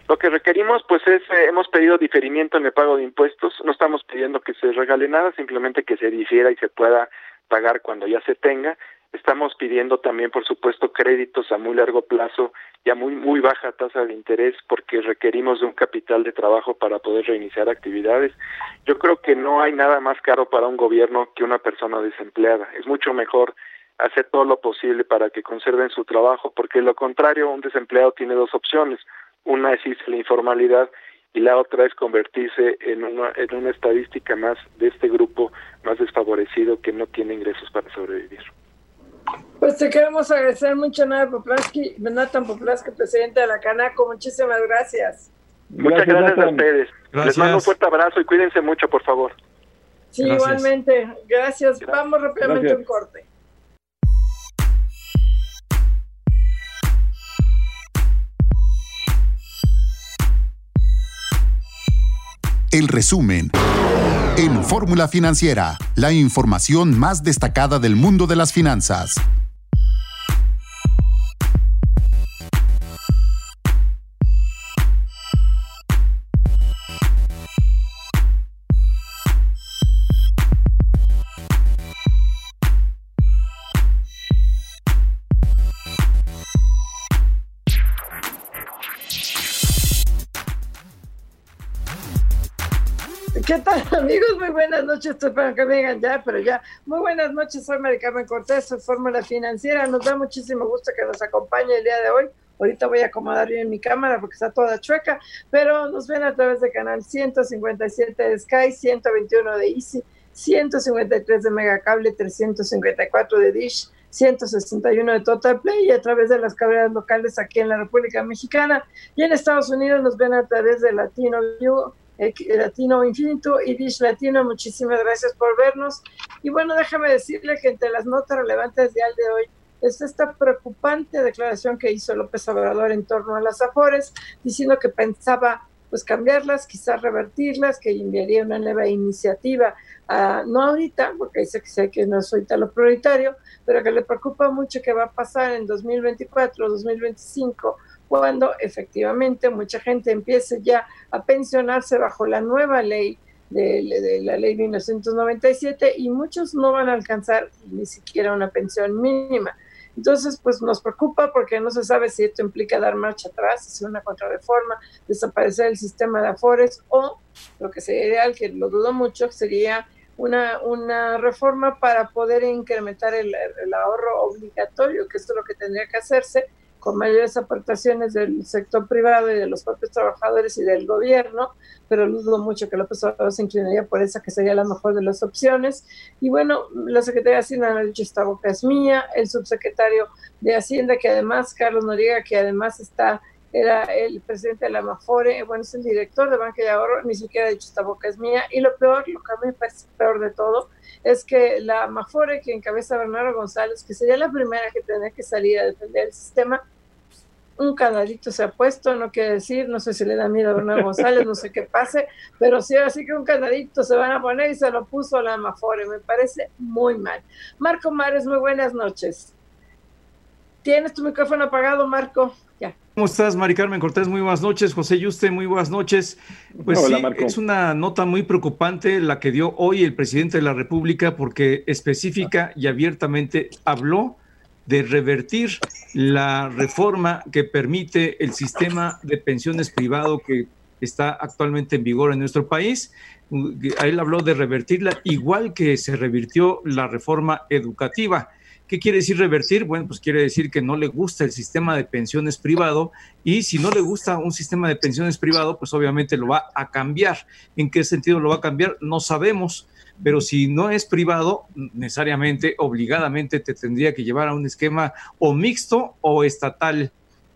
Lo que requerimos, pues, es, eh, hemos pedido diferimiento en el pago de impuestos, no estamos pidiendo que se regale nada, simplemente que se difiera y se pueda pagar cuando ya se tenga. Estamos pidiendo también, por supuesto, créditos a muy largo plazo y a muy, muy baja tasa de interés porque requerimos de un capital de trabajo para poder reiniciar actividades. Yo creo que no hay nada más caro para un gobierno que una persona desempleada. Es mucho mejor hacer todo lo posible para que conserven su trabajo porque lo contrario, un desempleado tiene dos opciones una es la informalidad y la otra es convertirse en una, en una estadística más de este grupo más desfavorecido que no tiene ingresos para sobrevivir. Pues te queremos agradecer mucho, Nathan Poplaski, Nathan Poplaski, presidente de la Canaco. Muchísimas gracias. Muchas gracias, a ustedes. Les mando un fuerte abrazo y cuídense mucho, por favor. Sí, igualmente. Gracias. Vamos rápidamente a un corte. El resumen. En Fórmula Financiera, la información más destacada del mundo de las finanzas. Estoy para que vengan ya, pero ya. Muy buenas noches. Soy Maricarmen Cortés, soy Fórmula Financiera. Nos da muchísimo gusto que nos acompañe el día de hoy. Ahorita voy a acomodar bien mi cámara porque está toda chueca, pero nos ven a través de canal 157 de Sky, 121 de Easy, 153 de Megacable, 354 de Dish, 161 de Total Play y a través de las cadenas locales aquí en la República Mexicana. Y en Estados Unidos nos ven a través de Latino View Latino Infinito y Dish Latino, muchísimas gracias por vernos. Y bueno, déjame decirle que entre las notas relevantes de al de hoy es esta preocupante declaración que hizo López Obrador en torno a las Afores, diciendo que pensaba pues cambiarlas, quizás revertirlas, que enviaría una nueva iniciativa, no ahorita, porque dice que sé que no es ahorita lo prioritario, pero que le preocupa mucho que va a pasar en 2024, 2025, cuando efectivamente mucha gente empiece ya a pensionarse bajo la nueva ley de, la ley 1997 y muchos no van a alcanzar ni siquiera una pensión mínima. Entonces, pues nos preocupa porque no se sabe si esto implica dar marcha atrás, si una contrarreforma, desaparecer el sistema de afores o lo que sería ideal, que lo dudo mucho, sería una, una reforma para poder incrementar el, el ahorro obligatorio, que esto es lo que tendría que hacerse con mayores aportaciones del sector privado y de los propios trabajadores y del gobierno, pero dudo mucho que López Obrador se inclinaría por esa que sería la mejor de las opciones. Y bueno, la Secretaría de Hacienda ha dicho esta boca es mía, el subsecretario de Hacienda, que además, Carlos Noriega, que además está era el presidente de la Mafore, bueno, es el director de Banca y Ahorro, ni siquiera ha dicho esta boca es mía. Y lo peor, lo que a mí me parece peor de todo, es que la Mafore que encabeza Bernardo González, que sería la primera que tendría que salir a defender el sistema, un canadito se ha puesto, no quiere decir, no sé si le da miedo a Bernardo González, no sé qué pase, pero sí, así que un canadito se van a poner y se lo puso a la Mafore, me parece muy mal. Marco Mares, muy buenas noches. ¿Tienes tu micrófono apagado, Marco? Ya. ¿Cómo estás, Mari Carmen Cortés? Muy buenas noches. José Yuste, muy buenas noches. Pues sí, es una nota muy preocupante la que dio hoy el presidente de la República porque específica y abiertamente habló de revertir la reforma que permite el sistema de pensiones privado que está actualmente en vigor en nuestro país. Él habló de revertirla igual que se revirtió la reforma educativa. ¿Qué quiere decir revertir? Bueno, pues quiere decir que no le gusta el sistema de pensiones privado y si no le gusta un sistema de pensiones privado, pues obviamente lo va a cambiar. ¿En qué sentido lo va a cambiar? No sabemos pero si no es privado, necesariamente, obligadamente te tendría que llevar a un esquema o mixto o estatal.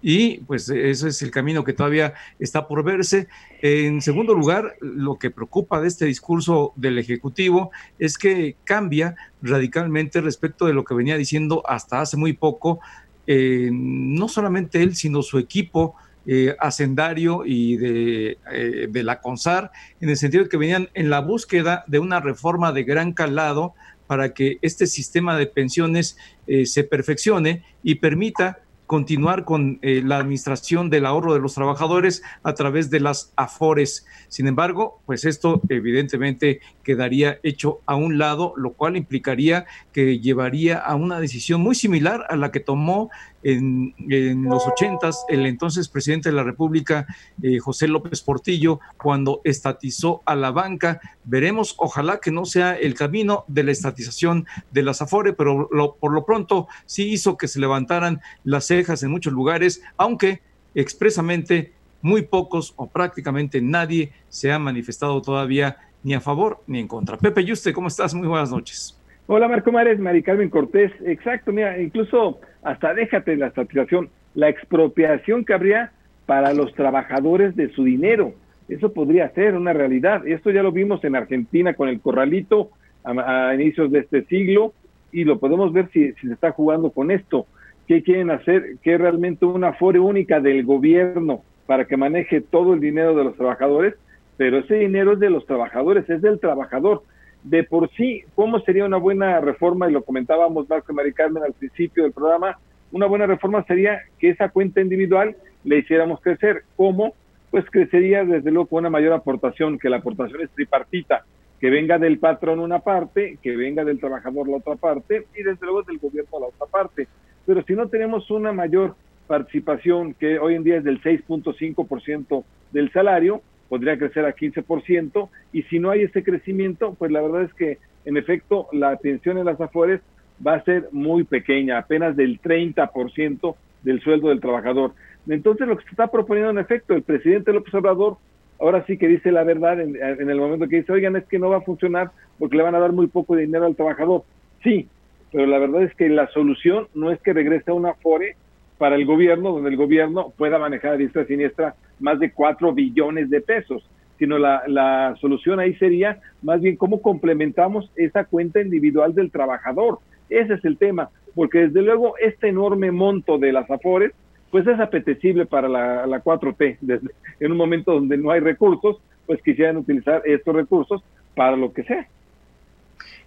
Y pues ese es el camino que todavía está por verse. En segundo lugar, lo que preocupa de este discurso del Ejecutivo es que cambia radicalmente respecto de lo que venía diciendo hasta hace muy poco, eh, no solamente él, sino su equipo eh, hacendario y de, eh, de, la CONSAR, en el sentido de que venían en la búsqueda de una reforma de gran calado para que este sistema de pensiones eh, se perfeccione y permita continuar con eh, la administración del ahorro de los trabajadores a través de las AFORES. Sin embargo, pues esto evidentemente quedaría hecho a un lado, lo cual implicaría que llevaría a una decisión muy similar a la que tomó en, los ochentas el entonces presidente de la República, eh, José López Portillo, cuando estatizó a la banca. Veremos, ojalá que no sea el camino de la estatización de las AFORE, pero por lo pronto sí hizo que se levantaran las cejas en muchos lugares, aunque expresamente muy pocos o prácticamente nadie se ha manifestado todavía ni a favor ni en contra. Pepe Yuste, ¿cómo estás? Muy buenas noches. Hola Marco Mares, Mari Carmen Cortés. Exacto, mira, incluso hasta déjate la estatización, la expropiación que habría para los trabajadores de su dinero. Eso podría ser una realidad. Esto ya lo vimos en Argentina con el corralito a, inicios de este siglo y lo podemos ver si, si, se está jugando con esto. ¿Qué quieren hacer? Que realmente una fore única del gobierno para que maneje todo el dinero de los trabajadores, pero ese dinero es de los trabajadores, es del trabajador de por sí, ¿cómo sería una buena reforma? Y lo comentábamos Marco y Mari Carmen al principio del programa, una buena reforma sería que esa cuenta individual le hiciéramos crecer. ¿Cómo? Pues crecería desde luego con una mayor aportación, que la aportación es tripartita, que venga del patrón una parte, que venga del trabajador la otra parte y desde luego del gobierno la otra parte. Pero si no tenemos una mayor participación, que hoy en día es del 6.5% del salario, podría crecer a 15%, y si no hay ese crecimiento, pues la verdad es que en efecto la atención en las afores va a ser muy pequeña, apenas del 30% del sueldo del trabajador. Entonces lo que se está proponiendo en efecto, el presidente López Obrador ahora sí que dice la verdad en, en, el momento que dice, oigan, es que no va a funcionar porque le van a dar muy poco dinero al trabajador. Sí, pero la verdad es que la solución no es que regrese a una Afore para el gobierno, donde el gobierno pueda manejar a diestra siniestra más de 4 billones de pesos, sino la, la solución ahí sería más bien cómo complementamos esa cuenta individual del trabajador. Ese es el tema, porque desde luego este enorme monto de las AFORES, pues es apetecible para la, la 4T. Desde, en un momento donde no hay recursos, pues quisieran utilizar estos recursos para lo que sea.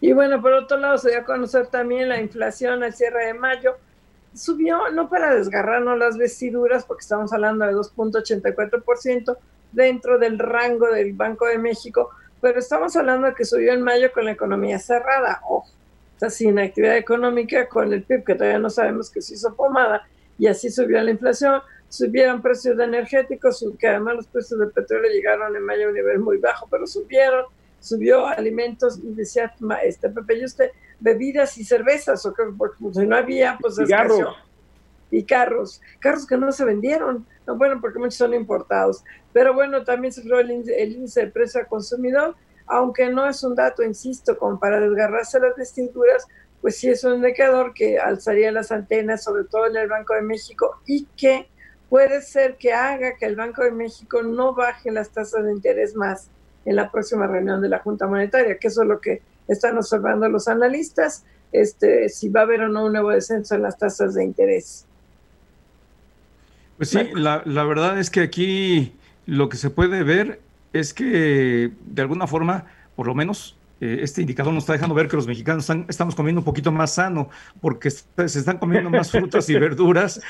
Y bueno, por otro lado, se dio a conocer también la inflación al cierre de mayo, subió no para desgarrarnos las vestiduras, porque estamos hablando de 2.84% dentro del rango del Banco de México, pero estamos hablando de que subió en mayo con la economía cerrada. Ojo, está sin actividad económica, con el PIB que todavía no sabemos que se hizo pomada, y así subió la inflación, subieron precios de energéticos, que además los precios del petróleo llegaron en mayo a un nivel muy bajo, pero subieron, subió alimentos, y decía este Pepe, y usted, bebidas y cervezas, o que, porque si no había, pues cigarros. Y carros, carros que no se vendieron, no, bueno, porque muchos son importados. Pero bueno, también se el, el índice de precio al consumidor, aunque no es un dato, insisto, como para desgarrarse las vestiduras, pues sí es un indicador que alzaría las antenas, sobre todo en el Banco de México, y que puede ser que haga que el Banco de México no baje las tasas de interés más en la próxima reunión de la Junta Monetaria, que eso es lo que están observando los analistas, este, si va a haber o no un nuevo descenso en las tasas de interés. Pues sí, la, la verdad es que aquí lo que se puede ver es que de alguna forma, por lo menos, eh, este indicador nos está dejando ver que los mexicanos están, estamos comiendo un poquito más sano porque se están comiendo más frutas y verduras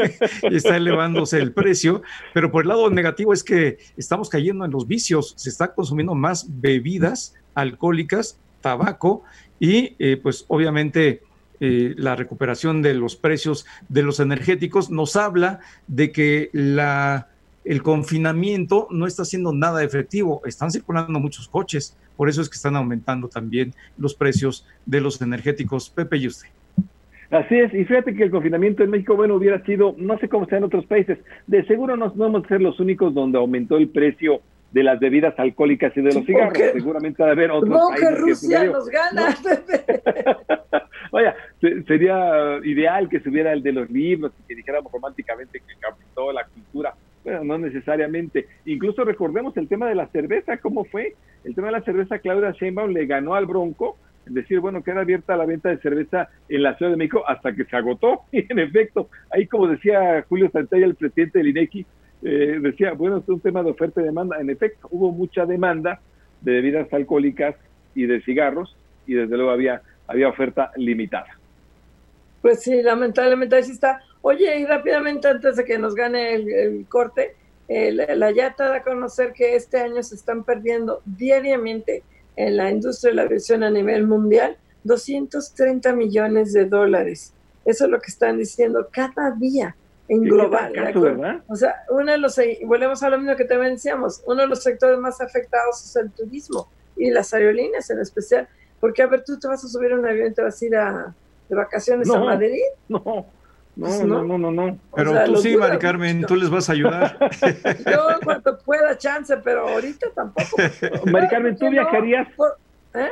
y está elevándose el precio, pero por el lado negativo es que estamos cayendo en los vicios, se está consumiendo más bebidas alcohólicas, tabaco y eh, pues obviamente eh, la recuperación de los precios de los energéticos. Nos habla de que la, el confinamiento no está siendo nada efectivo. Están circulando muchos coches, por eso es que están aumentando también los precios de los energéticos. Pepe y usted. Así es, y fíjate que el confinamiento en México, bueno, hubiera sido, no sé cómo sea en otros países, de seguro no, no vamos a ser los únicos donde aumentó el precio de las bebidas alcohólicas y de los cigarros. Seguramente va a haber otros no, que Rusia nos gana. Vaya, sería ideal que se hubiera el de los libros, que dijéramos románticamente que capitó la cultura. Bueno, no necesariamente. Incluso recordemos el tema de la cerveza, ¿cómo fue? El tema de la cerveza, Claudia Sheinbaum le ganó al Bronco, es decir, bueno, queda abierta la venta de cerveza en la Ciudad de México hasta que se agotó. Y en efecto, ahí como decía Julio Santalla, el presidente del INEGI, eh, decía, bueno, es un tema de oferta y demanda. En efecto, hubo mucha demanda de bebidas alcohólicas y de cigarros y desde luego había, había oferta limitada. Pues sí, lamentablemente así está. Oye, y rápidamente antes de que nos gane el, corte, la YATA da a conocer que este año se están perdiendo diariamente en la industria de la aviación a nivel mundial 230 millones de dólares. Eso es lo que están diciendo cada día en global. O sea, uno de los, volvemos a lo mismo que también decíamos, uno de los sectores más afectados es el turismo y las aerolíneas en especial. Porque, a ver, tú te vas a subir a un avión y te vas a ir a, de vacaciones a Madrid. No. No, no, no, no, no. Pero tú sí, Mari Carmen, tú les vas a ayudar. Yo cuando pueda chance, pero ahorita tampoco. Mari Carmen, ¿tú viajarías? ¿Eh?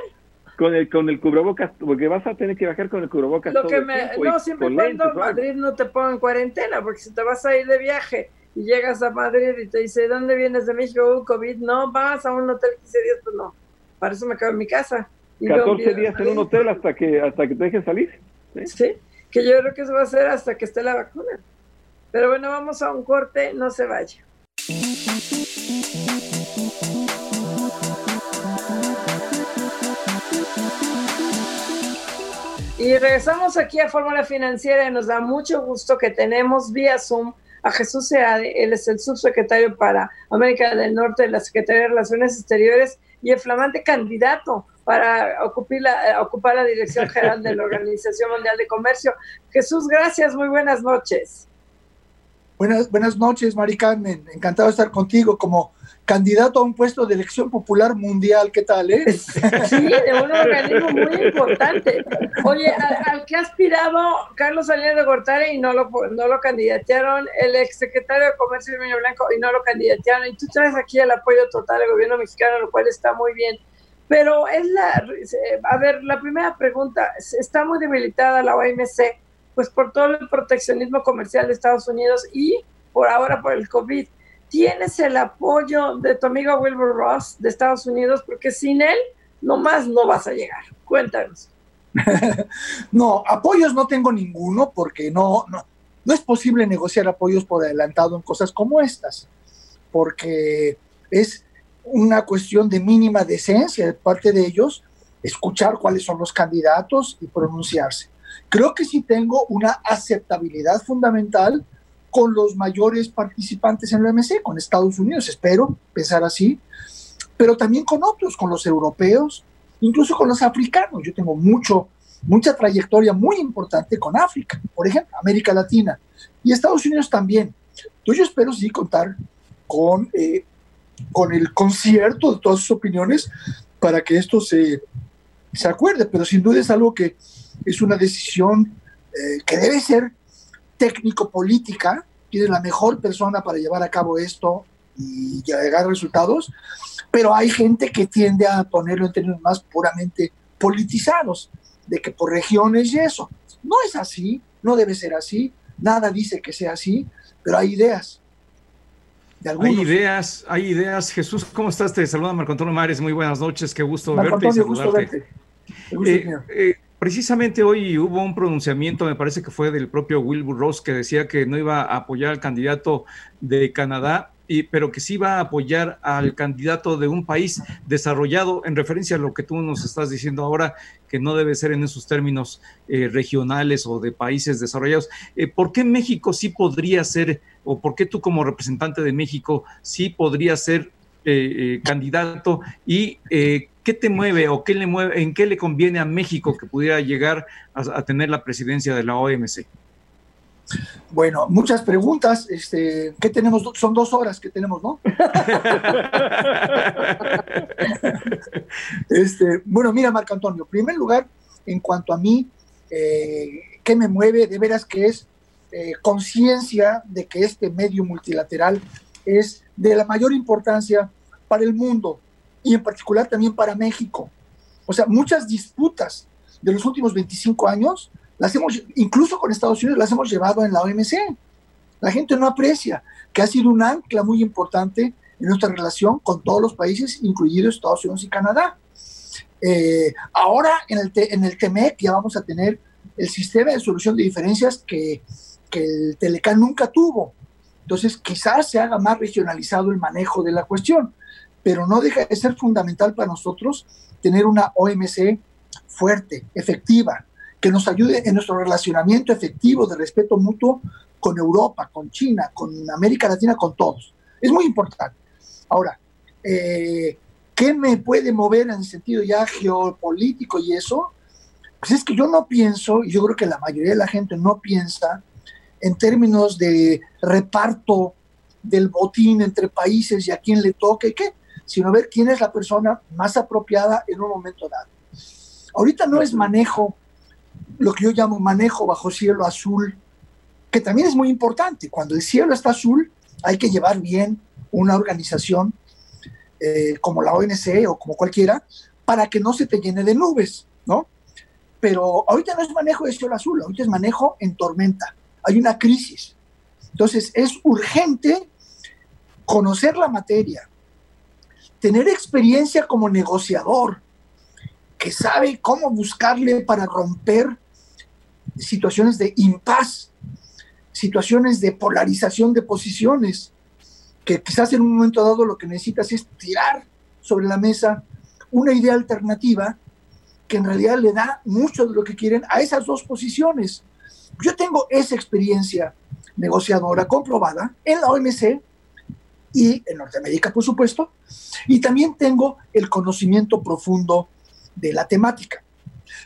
con el con el cubrebocas, porque vas a tener que bajar con el cubrebocas. Lo que me, no, siempre cuando Madrid no te pongan cuarentena, porque si te vas a ir de viaje y llegas a Madrid y te dice, ¿dónde vienes de México? Uh, COVID, no, vas a un hotel 15 días, pues no. Para eso me quedo en mi casa. Y 14 días en un hotel hasta que hasta que te dejen salir. ¿sí? Que yo creo que eso va a ser hasta que esté la vacuna. Pero bueno, vamos a un corte, no se vaya. Y regresamos aquí a Fórmula Financiera y nos da mucho gusto que tenemos vía Zoom a Jesús Seade, él es el subsecretario para América del Norte de la Secretaría de Relaciones Exteriores y el flamante candidato para ocupar la, ocupar la dirección general de la Organización Mundial de Comercio. Jesús, gracias, muy buenas noches. Buenas, buenas noches, Mari Carmen. Encantado de estar contigo como candidato a un puesto de elección popular mundial. ¿Qué tal, eh? Sí, de un organismo muy importante. Oye, al, que ha aspirado Carlos Salinas de Gortari y no lo, no lo candidatearon, el exsecretario de Comercio Meño Blanco y no lo candidatearon. Y tú traes aquí el apoyo total del gobierno mexicano, lo cual está muy bien. Pero es la, a ver, la primera pregunta, está muy debilitada la OMC pues por todo el proteccionismo comercial de Estados Unidos y por ahora por el COVID. ¿Tienes el apoyo de tu amigo Wilbur Ross de Estados Unidos? Porque sin él, nomás no vas a llegar. Cuéntanos. no, apoyos no tengo ninguno porque no, no, no es posible negociar apoyos por adelantado en cosas como estas, porque es una cuestión de mínima decencia de parte de ellos escuchar cuáles son los candidatos y pronunciarse. Creo que sí tengo una aceptabilidad fundamental con los mayores participantes en la OMC, con Estados Unidos, espero pensar así, pero también con otros, con los europeos, incluso con los africanos. Yo tengo mucho mucha trayectoria muy importante con África, por ejemplo, América Latina y Estados Unidos también. Entonces yo espero sí contar con, eh, con el concierto de todas sus opiniones para que esto se, se acuerde, pero sin duda es algo que es una decisión eh, que debe ser técnico-política, tiene la mejor persona para llevar a cabo esto y llegar a resultados, pero hay gente que tiende a ponerlo en términos más puramente politizados, de que por regiones y eso. No es así, no debe ser así, nada dice que sea así, pero hay ideas. Hay ideas, hay ideas. Jesús, ¿cómo estás? Te saluda Marco Antonio Mares, muy buenas noches, qué gusto verte y saludarte. Eh, eh, precisamente hoy hubo un pronunciamiento, me parece que fue del propio Wilbur Ross, que decía que no iba a apoyar al candidato de Canadá pero que sí va a apoyar al candidato de un país desarrollado en referencia a lo que tú nos estás diciendo ahora, que no debe ser en esos términos eh, regionales o de países desarrollados. Eh, ¿Por qué México sí podría ser, o por qué tú como representante de México sí podría ser eh, candidato y qué te mueve o qué le mueve, en qué le conviene a México que pudiera llegar a tener la presidencia de la OMC? Bueno, muchas preguntas. Este, ¿Qué tenemos? Son dos horas que tenemos, ¿no? este, bueno, mira, Marco Antonio, en primer lugar, en cuanto a mí, eh, ¿qué me mueve? De veras que es eh, conciencia de que este medio multilateral es de la mayor importancia para el mundo y en particular también para México. O sea, muchas disputas de los últimos 25 años las hemos, incluso con Estados Unidos, las hemos llevado en la OMC. La gente no aprecia que ha sido un ancla muy importante en nuestra relación con todos los países, incluidos Estados Unidos y Canadá. Eh, ahora en el, en el TEMEC ya vamos a tener el sistema de solución de diferencias que, que el Telecán nunca tuvo. Entonces quizás se haga más regionalizado el manejo de la cuestión, pero no deja de ser fundamental para nosotros tener una OMC fuerte, efectiva, que nos ayude en nuestro relacionamiento efectivo de respeto mutuo con Europa, con China, con América Latina, con todos. Es muy importante. Ahora, eh, ¿qué me puede mover en el sentido ya geopolítico y eso? Pues es que yo no pienso, y yo creo que la mayoría de la gente no piensa en términos de reparto del botín entre países y a quién le toque qué, sino ver quién es la persona más apropiada en un momento dado. Ahorita no es manejo lo que yo llamo manejo bajo cielo azul, que también es muy importante. Cuando el cielo está azul, hay que llevar bien una organización eh, como la ONC o como cualquiera para que no se te llene de nubes, ¿no? Pero ahorita no es manejo de cielo azul, ahorita es manejo en tormenta. Hay una crisis. Entonces es urgente conocer la materia, tener experiencia como negociador, que sabe cómo buscarle para romper situaciones de impas, situaciones de polarización de posiciones, que quizás en un momento dado lo que necesitas es tirar sobre la mesa una idea alternativa que en realidad le da mucho de lo que quieren a esas dos posiciones. Yo tengo esa experiencia negociadora comprobada en la OMC y en Norteamérica, por supuesto, y también tengo el conocimiento profundo de la temática.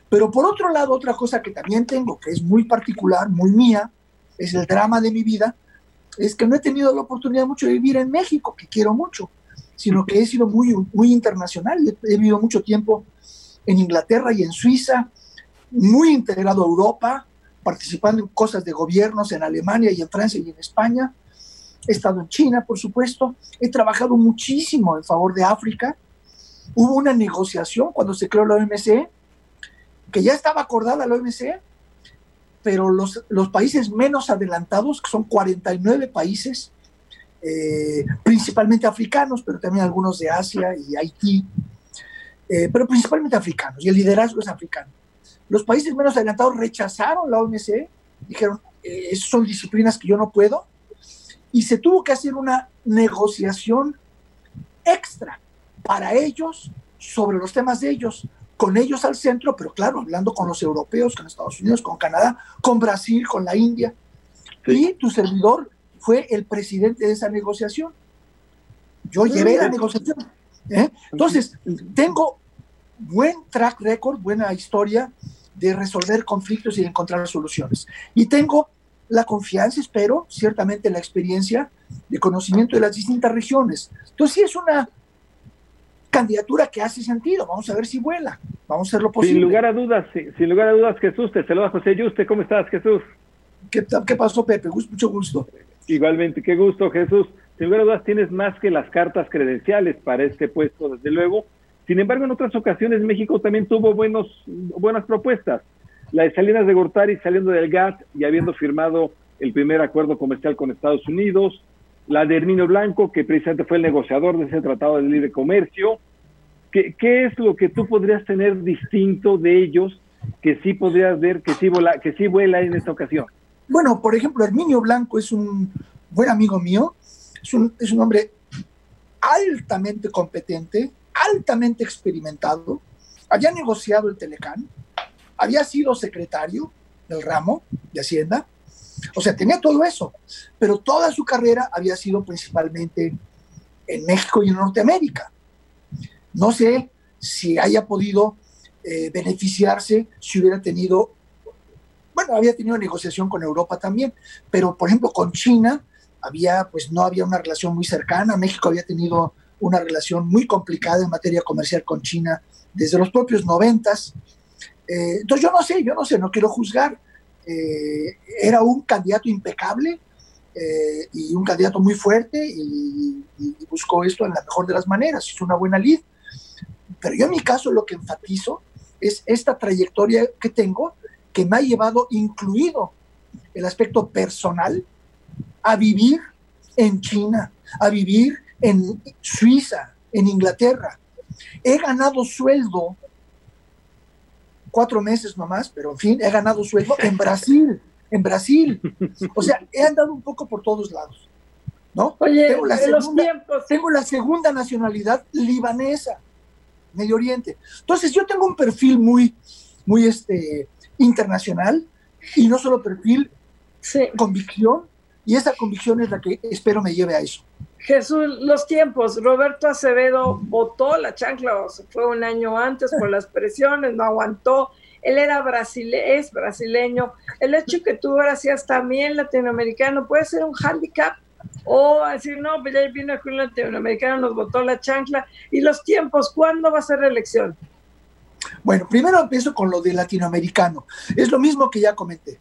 Pero por otro lado, otra cosa que también tengo, que es muy particular, muy mía, es el drama de mi vida, es que no he tenido la oportunidad mucho de vivir en México, que quiero mucho, sino que he sido muy, muy internacional. He, vivido mucho tiempo en Inglaterra y en Suiza, muy integrado a Europa, participando en cosas de gobiernos en Alemania y en Francia y en España. He estado en China, por supuesto. He trabajado muchísimo en favor de África hubo una negociación cuando se creó la OMC, que ya estaba acordada la OMC, pero los, los países menos adelantados, que son 49 países, eh, principalmente africanos, pero también algunos de Asia y Haití, eh, pero principalmente africanos, y el liderazgo es africano. Los países menos adelantados rechazaron la OMC, dijeron, eh, son disciplinas que yo no puedo, y se tuvo que hacer una negociación extra para ellos, sobre los temas de ellos, con ellos al centro, pero claro, hablando con los europeos, con Estados Unidos, con Canadá, con Brasil, con la India. Y tu servidor fue el presidente de esa negociación. Yo llevé la negociación. ¿eh? Entonces, tengo buen track record, buena historia de resolver conflictos y de encontrar soluciones. Y tengo la confianza, espero, ciertamente la experiencia de conocimiento de las distintas regiones. Entonces, sí es una candidatura que hace sentido. Vamos a ver si vuela. Vamos a hacer lo posible. Sin lugar a dudas, sin lugar a dudas, Jesús, te saluda José Yuste. ¿Cómo estás, Jesús? ¿Qué, ¿Qué, pasó, Pepe? Mucho gusto. Igualmente, qué gusto, Jesús. Sin lugar a dudas, tienes más que las cartas credenciales para este puesto, desde luego. Sin embargo, en otras ocasiones México también tuvo buenos, buenas propuestas la de Salinas de Gortari saliendo del GATT y habiendo firmado el primer acuerdo comercial con Estados Unidos, la de Herminio Blanco, que precisamente fue el negociador de ese tratado de libre comercio. ¿Qué, es lo que tú podrías tener distinto de ellos que sí podrías ver que sí, vuela, que sí vuela en esta ocasión? Bueno, por ejemplo, Herminio Blanco es un buen amigo mío, es un, es un hombre altamente competente, altamente experimentado, había negociado el Telecán, había sido secretario del ramo de Hacienda, o sea, tenía todo eso, pero toda su carrera había sido principalmente en México y en Norteamérica. No sé si haya podido eh, beneficiarse si hubiera tenido, bueno, había tenido negociación con Europa también, pero por ejemplo con China había, pues no había una relación muy cercana, México había tenido una relación muy complicada en materia comercial con China desde los propios noventas, eh, entonces yo no sé, yo no sé, no quiero juzgar. Eh, era un candidato impecable eh, y un candidato muy fuerte y, buscó esto en la mejor de las maneras, hizo una buena lid. Pero yo en mi caso lo que enfatizo es esta trayectoria que tengo que me ha llevado, incluido el aspecto personal, a vivir en China, a vivir en Suiza, en Inglaterra. He ganado sueldo cuatro meses nomás, pero en fin, he ganado sueldo en Brasil, en Brasil. O sea, he andado un poco por todos lados. ¿No? Oye, tengo la, segunda, tengo la segunda nacionalidad libanesa, Medio Oriente. Entonces, yo tengo un perfil muy, muy este, internacional y no solo perfil, convicción, y esa convicción es la que espero me lleve a eso. Jesús, los tiempos. Roberto Acevedo votó la chancla, o se fue un año antes por las presiones, no aguantó. Él era brasile brasileño. El hecho que tú ahora seas también latinoamericano puede ser un hándicap o decir, no, pues ya vino un latinoamericano, nos votó la chancla. ¿Y los tiempos? ¿Cuándo va a ser la elección? Bueno, primero empiezo con lo de latinoamericano. Es lo mismo que ya comenté.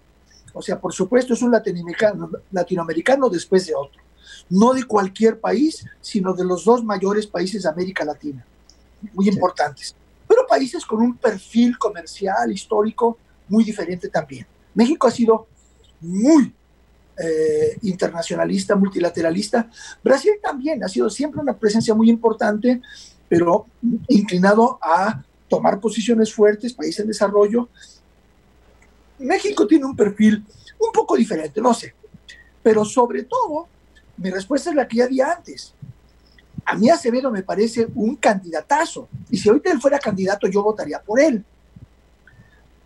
O sea, por supuesto, es un latinoamericano, latinoamericano después de otro no de cualquier país, sino de los dos mayores países de América Latina, muy importantes, pero países con un perfil comercial, histórico, muy diferente también. México ha sido muy eh, internacionalista, multilateralista. Brasil también ha sido siempre una presencia muy importante, pero inclinado a tomar posiciones fuertes, país en desarrollo. México tiene un perfil un poco diferente, no sé, pero sobre todo mi respuesta es la que ya di antes. A mí Acevedo me parece un candidatazo. Y si ahorita él fuera candidato, yo votaría por él.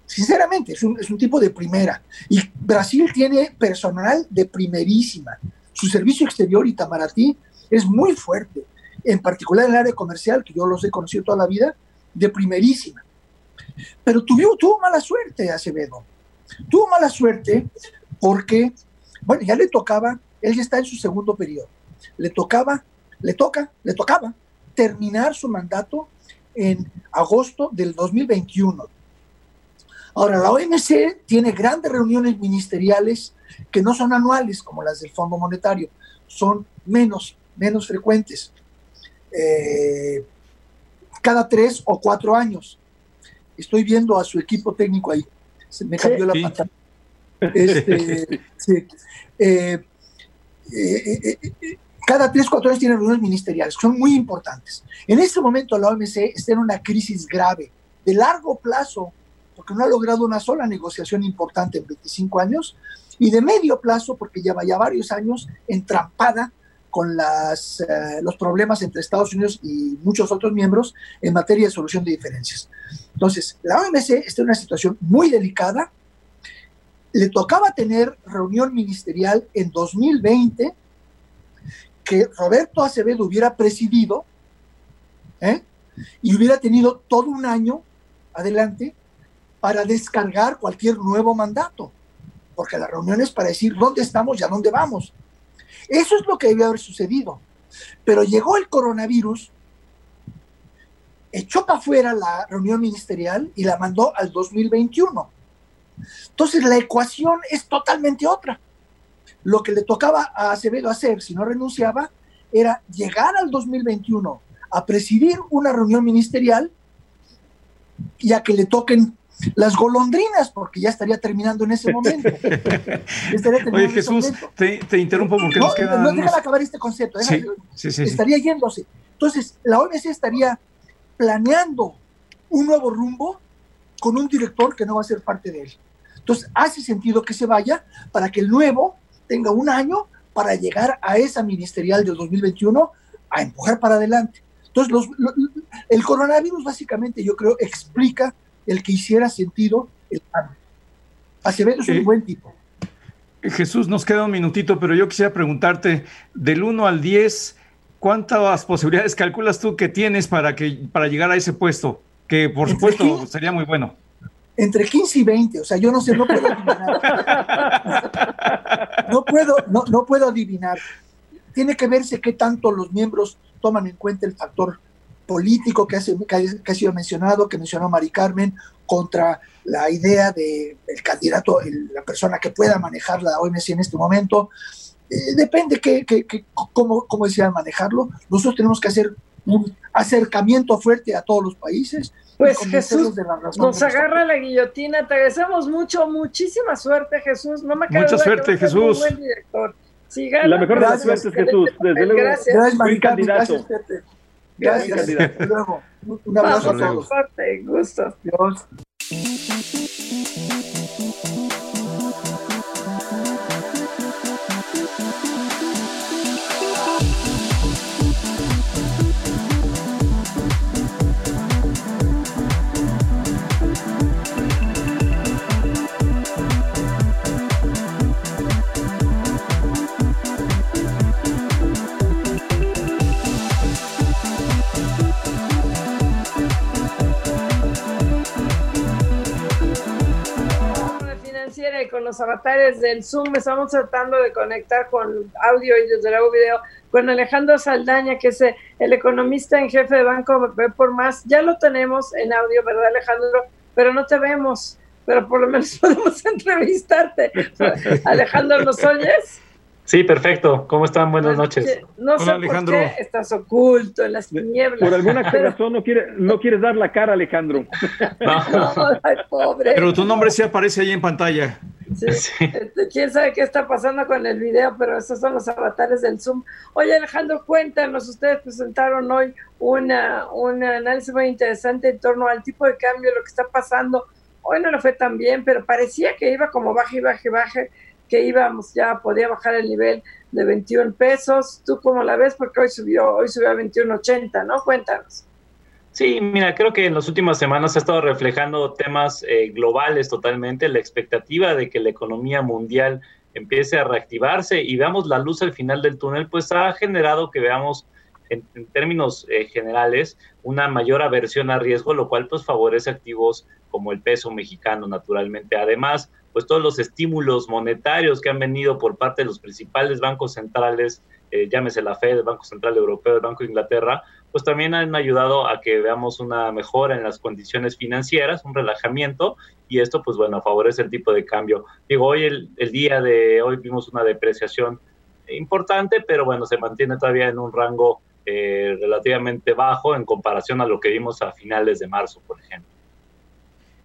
Sinceramente, es un, es un tipo de primera. Y Brasil tiene personal de primerísima. Su servicio exterior, Itamaraty, es muy fuerte. En particular en el área comercial, que yo los he conocido toda la vida, de primerísima. Pero tuvo, tuvo mala suerte Acevedo. Tuvo mala suerte porque, bueno, ya le tocaba él ya está en su segundo periodo. Le tocaba, le toca, le tocaba terminar su mandato en agosto del 2021. Ahora, la OMC tiene grandes reuniones ministeriales que no son anuales como las del Fondo Monetario, son menos, menos frecuentes. Eh, cada tres o cuatro años. Estoy viendo a su equipo técnico ahí. Se me cambió la pantalla. Este, sí. Eh, eh, eh, eh, cada tres, cuatro años tienen reuniones ministeriales, que son muy importantes. En este momento la OMC está en una crisis grave, de largo plazo, porque no ha logrado una sola negociación importante en 25 años, y de medio plazo, porque lleva ya varios años entrampada con los problemas entre Estados Unidos y muchos otros miembros en materia de solución de diferencias. Entonces, la OMC está en una situación muy delicada, le tocaba tener reunión ministerial en 2020 que Roberto Acevedo hubiera presidido ¿eh? y hubiera tenido todo un año adelante para descargar cualquier nuevo mandato, porque la reunión es para decir dónde estamos y a dónde vamos. Eso es lo que debió haber sucedido. Pero llegó el coronavirus, echó para afuera la reunión ministerial y la mandó al 2021. Entonces la ecuación es totalmente otra. Lo que le tocaba a Acevedo hacer si no renunciaba era llegar al 2021 a presidir una reunión ministerial y a que le toquen las golondrinas, porque ya estaría terminando en ese momento. Oye, Jesús, te, interrumpo porque no, nos quedan. No, déjame acabar este concepto. estaría yéndose. Entonces, la OMC estaría planeando un nuevo rumbo con un director que no va a ser parte de él. Entonces, hace sentido que se vaya para que el nuevo tenga un año para llegar a esa ministerial del 2021 a empujar para adelante. Entonces, los, el coronavirus básicamente yo creo explica el que hiciera sentido el cambio. Acevedo es un eh, buen tipo. Jesús, nos queda un minutito, pero yo quisiera preguntarte, del 1 al 10, ¿cuántas posibilidades calculas tú que tienes para, que, para llegar a ese puesto? Que por supuesto sería muy bueno. Entre 15 y 20, o sea, yo no sé, no puedo adivinar. no, puedo, no, no puedo adivinar. Tiene que verse qué tanto los miembros toman en cuenta el factor político que, hace, que, ha sido mencionado, que mencionó Mari Carmen, contra la idea de el candidato, la persona que pueda manejar la OMC en este momento. Eh, depende que, cómo, cómo desean manejarlo. Nosotros tenemos que hacer un acercamiento fuerte a todos los países. Pues Jesús, nos agarra la guillotina. Te agradecemos mucho, muchísima suerte, Jesús. No me Mucha suerte, Jesús. Un buen director. la mejor de las suertes, Jesús. Desde luego, gracias. Gracias, candidato. Gracias. Luego. Un abrazo a todos. Fuerte, gusto. Dios. Con los avatares del Zoom. Estamos tratando de conectar con audio y desde luego video con Alejandro Saldaña, que es el economista en jefe de Banco por Más. Ya lo tenemos en audio, ¿verdad, Alejandro? Pero no te vemos, pero por lo menos podemos entrevistarte. Alejandro, ¿nos oyes? Sí, perfecto. ¿Cómo están? Buenas noches. No sé Alejandro. por qué estás oculto en las tinieblas. Por alguna razón no, quiere, no quieres dar la cara, Alejandro. No, ay, pobre. Pero tu nombre sí aparece ahí en pantalla. Sí. Este, quién sabe qué está pasando con el video, pero esos son los avatares del Zoom. Oye, Alejandro, cuéntanos, ustedes presentaron hoy una, un análisis muy interesante en torno al tipo de cambio, lo que está pasando. Hoy no lo fue tan bien, pero parecía que iba como baje, baje, baje que íbamos ya, podía bajar el nivel de 21 pesos. ¿Tú cómo la ves? Porque hoy subió, hoy subió a 21.80, ¿no? Cuéntanos. Sí, mira, creo que en las últimas semanas ha estado reflejando temas eh, globales totalmente, la expectativa de que la economía mundial empiece a reactivarse y veamos la luz al final del túnel, pues ha generado que veamos en, términos eh, generales una mayor aversión a riesgo, lo cual pues favorece activos como el peso mexicano naturalmente. Además, pues todos los estímulos monetarios que han venido por parte de los principales bancos centrales, eh, llámese la Fed, el Banco Central Europeo, el Banco de Inglaterra, pues también han ayudado a que veamos una mejora en las condiciones financieras, un relajamiento, y esto pues bueno, favorece el tipo de cambio. Digo, hoy el, el día de hoy vimos una depreciación importante, pero bueno, se mantiene todavía en un rango eh, relativamente bajo en comparación a lo que vimos a finales de marzo, por ejemplo.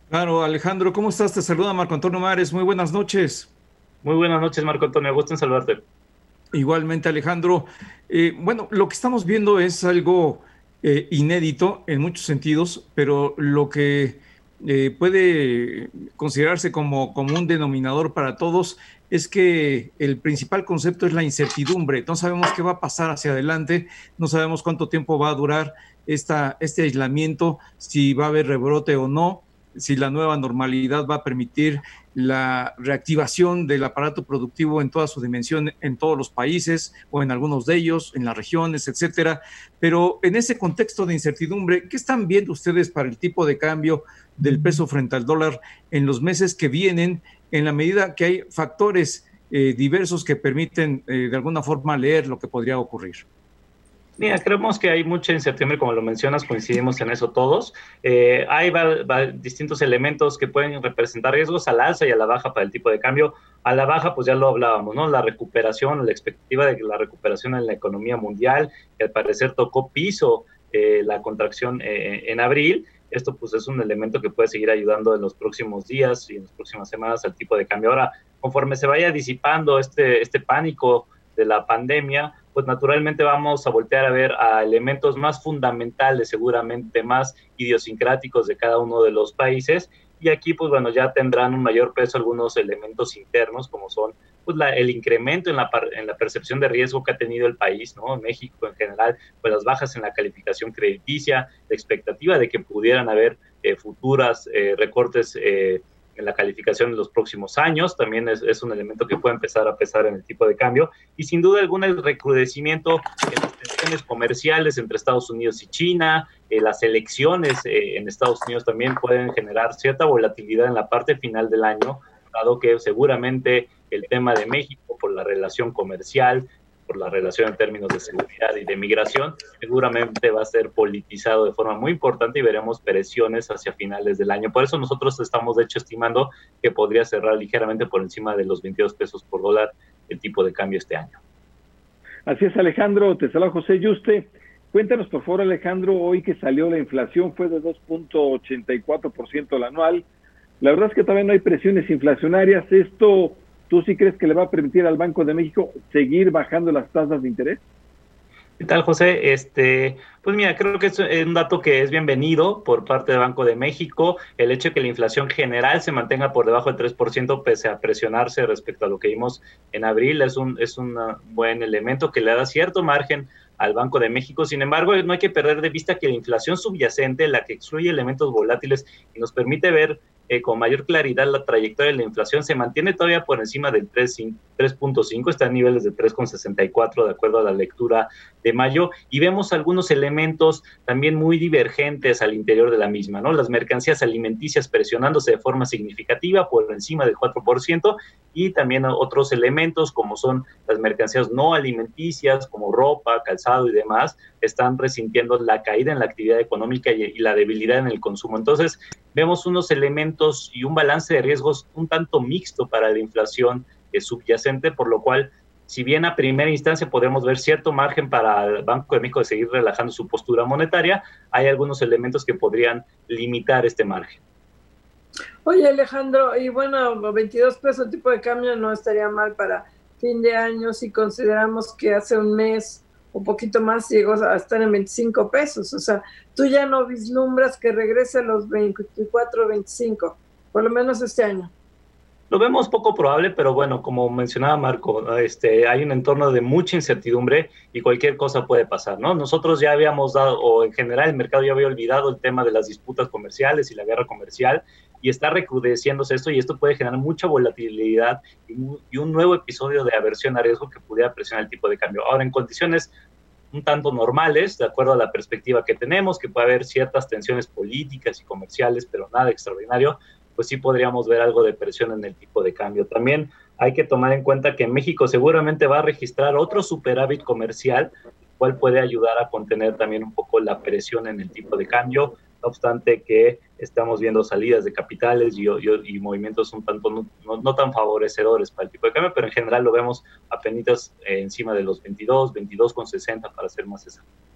Claro, Alejandro, ¿cómo estás? Te saluda Marco Antonio Mares. Muy buenas noches. Muy buenas noches, Marco Antonio. Gusto en saludarte. Igualmente, Alejandro. Eh, bueno, lo que estamos viendo es algo eh, inédito en muchos sentidos, pero lo que eh, puede considerarse como, como un denominador para todos es que el principal concepto es la incertidumbre. No sabemos qué va a pasar hacia adelante, no sabemos cuánto tiempo va a durar esta, este aislamiento, si va a haber rebrote o no si la nueva normalidad va a permitir la reactivación del aparato productivo en toda su dimensión en todos los países o en algunos de ellos, en las regiones, etcétera. Pero en ese contexto de incertidumbre, ¿qué están viendo ustedes para el tipo de cambio del peso frente al dólar en los meses que vienen, en la medida que hay factores eh, diversos que permiten eh, de alguna forma leer lo que podría ocurrir? Mira, creemos que hay mucha incertidumbre, como lo mencionas, coincidimos en eso todos. Eh, hay distintos elementos que pueden representar riesgos al alza y a la baja para el tipo de cambio. A la baja, pues ya lo hablábamos, ¿no? La recuperación, la expectativa de la recuperación en la economía mundial, que al parecer tocó piso eh, la contracción en abril. Esto pues es un elemento que puede seguir ayudando en los próximos días y en las próximas semanas al tipo de cambio. Ahora, conforme se vaya disipando este, este pánico de la pandemia, pues naturalmente vamos a voltear a ver a elementos más fundamentales, seguramente más idiosincráticos de cada uno de los países. Y aquí, pues bueno, ya tendrán un mayor peso algunos elementos internos, como son pues, el incremento en la, en la percepción de riesgo que ha tenido el país, ¿no? México en general, pues las bajas en la calificación crediticia, la expectativa de que pudieran haber eh, futuras eh, recortes eh, en la calificación en los próximos años, también es, un elemento que puede empezar a pesar en el tipo de cambio, y sin duda alguna el recrudecimiento en las tensiones comerciales entre Estados Unidos y China, eh, las elecciones eh, en Estados Unidos también pueden generar cierta volatilidad en la parte final del año, dado que seguramente el tema de México por la relación comercial, por la relación en términos de seguridad y de migración, seguramente va a ser politizado de forma muy importante y veremos presiones hacia finales del año. Por eso nosotros estamos, de hecho, estimando que podría cerrar ligeramente por encima de los 22 pesos por dólar el tipo de cambio este año. Así es, Alejandro. Te saluda José Yuste. Cuéntanos, por favor, Alejandro, hoy que salió la inflación fue de 2.84% el anual. La verdad es que todavía no hay presiones inflacionarias. ¿Esto ¿Tú sí crees que le va a permitir al Banco de México seguir bajando las tasas de interés? ¿Qué tal, José? Este, pues mira, creo que es un dato que es bienvenido por parte del Banco de México. El hecho de que la inflación general se mantenga por debajo del 3% pese a presionarse respecto a lo que vimos en abril es un, es un buen elemento que le da cierto margen al Banco de México. Sin embargo, no hay que perder de vista que la inflación subyacente, la que excluye elementos volátiles y nos permite ver eh, con mayor claridad la trayectoria de la inflación se mantiene todavía por encima del 3.5, está a niveles de 3.64 de acuerdo a la lectura de mayo y vemos algunos elementos también muy divergentes al interior de la misma, ¿no? Las mercancías alimenticias presionándose de forma significativa por encima del 4% y también otros elementos como son las mercancías no alimenticias como ropa, calzado y demás están resintiendo la caída en la actividad económica y la debilidad en el consumo. Entonces, vemos unos elementos y un balance de riesgos un tanto mixto para la inflación eh, subyacente, por lo cual, si bien a primera instancia podemos ver cierto margen para el Banco de México de seguir relajando su postura monetaria, hay algunos elementos que podrían limitar este margen. Oye Alejandro, y bueno, 22 pesos el tipo de cambio no estaría mal para fin de año si consideramos que hace un mes un poquito más llegó a estar en 25 pesos. O sea, tú ya no vislumbras que regrese a los 24, 25, por lo menos este año. Lo vemos poco probable, pero bueno, como mencionaba Marco, este, hay un entorno de mucha incertidumbre y cualquier cosa puede pasar, ¿no? Nosotros ya habíamos dado, o en general el mercado ya había olvidado el tema de las disputas comerciales y la guerra comercial, y está recrudeciéndose esto y esto puede generar mucha volatilidad y, un nuevo episodio de aversión a riesgo que pudiera presionar el tipo de cambio. Ahora, en condiciones un tanto normales, de acuerdo a la perspectiva que tenemos, que puede haber ciertas tensiones políticas y comerciales, pero nada extraordinario, pues sí podríamos ver algo de presión en el tipo de cambio. También hay que tomar en cuenta que México seguramente va a registrar otro superávit comercial, cual puede ayudar a contener también un poco la presión en el tipo de cambio no obstante que estamos viendo salidas de capitales y, movimientos un tanto no, tan favorecedores para el tipo de cambio, pero en general lo vemos apenas encima de los 22, 22,60 para ser más exacto.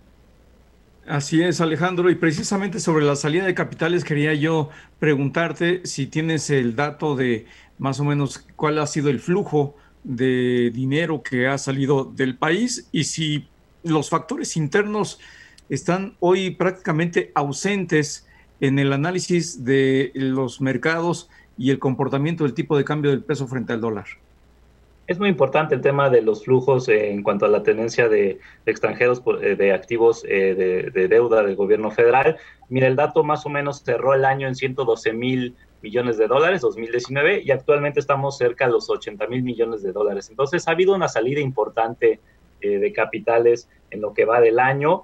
Así es, Alejandro. Y precisamente sobre la salida de capitales quería yo preguntarte si tienes el dato de más o menos cuál ha sido el flujo de dinero que ha salido del país y si los factores internos están hoy prácticamente ausentes en el análisis de los mercados y el comportamiento del tipo de cambio del peso frente al dólar. Es muy importante el tema de los flujos en cuanto a la tenencia de, extranjeros eh, de activos eh, de, deuda del gobierno federal. Mira, el dato más o menos cerró el año en 112 mil millones de dólares, 2019, y actualmente estamos cerca de los 80 mil millones de dólares. Entonces ha habido una salida importante eh, de capitales en lo que va del año.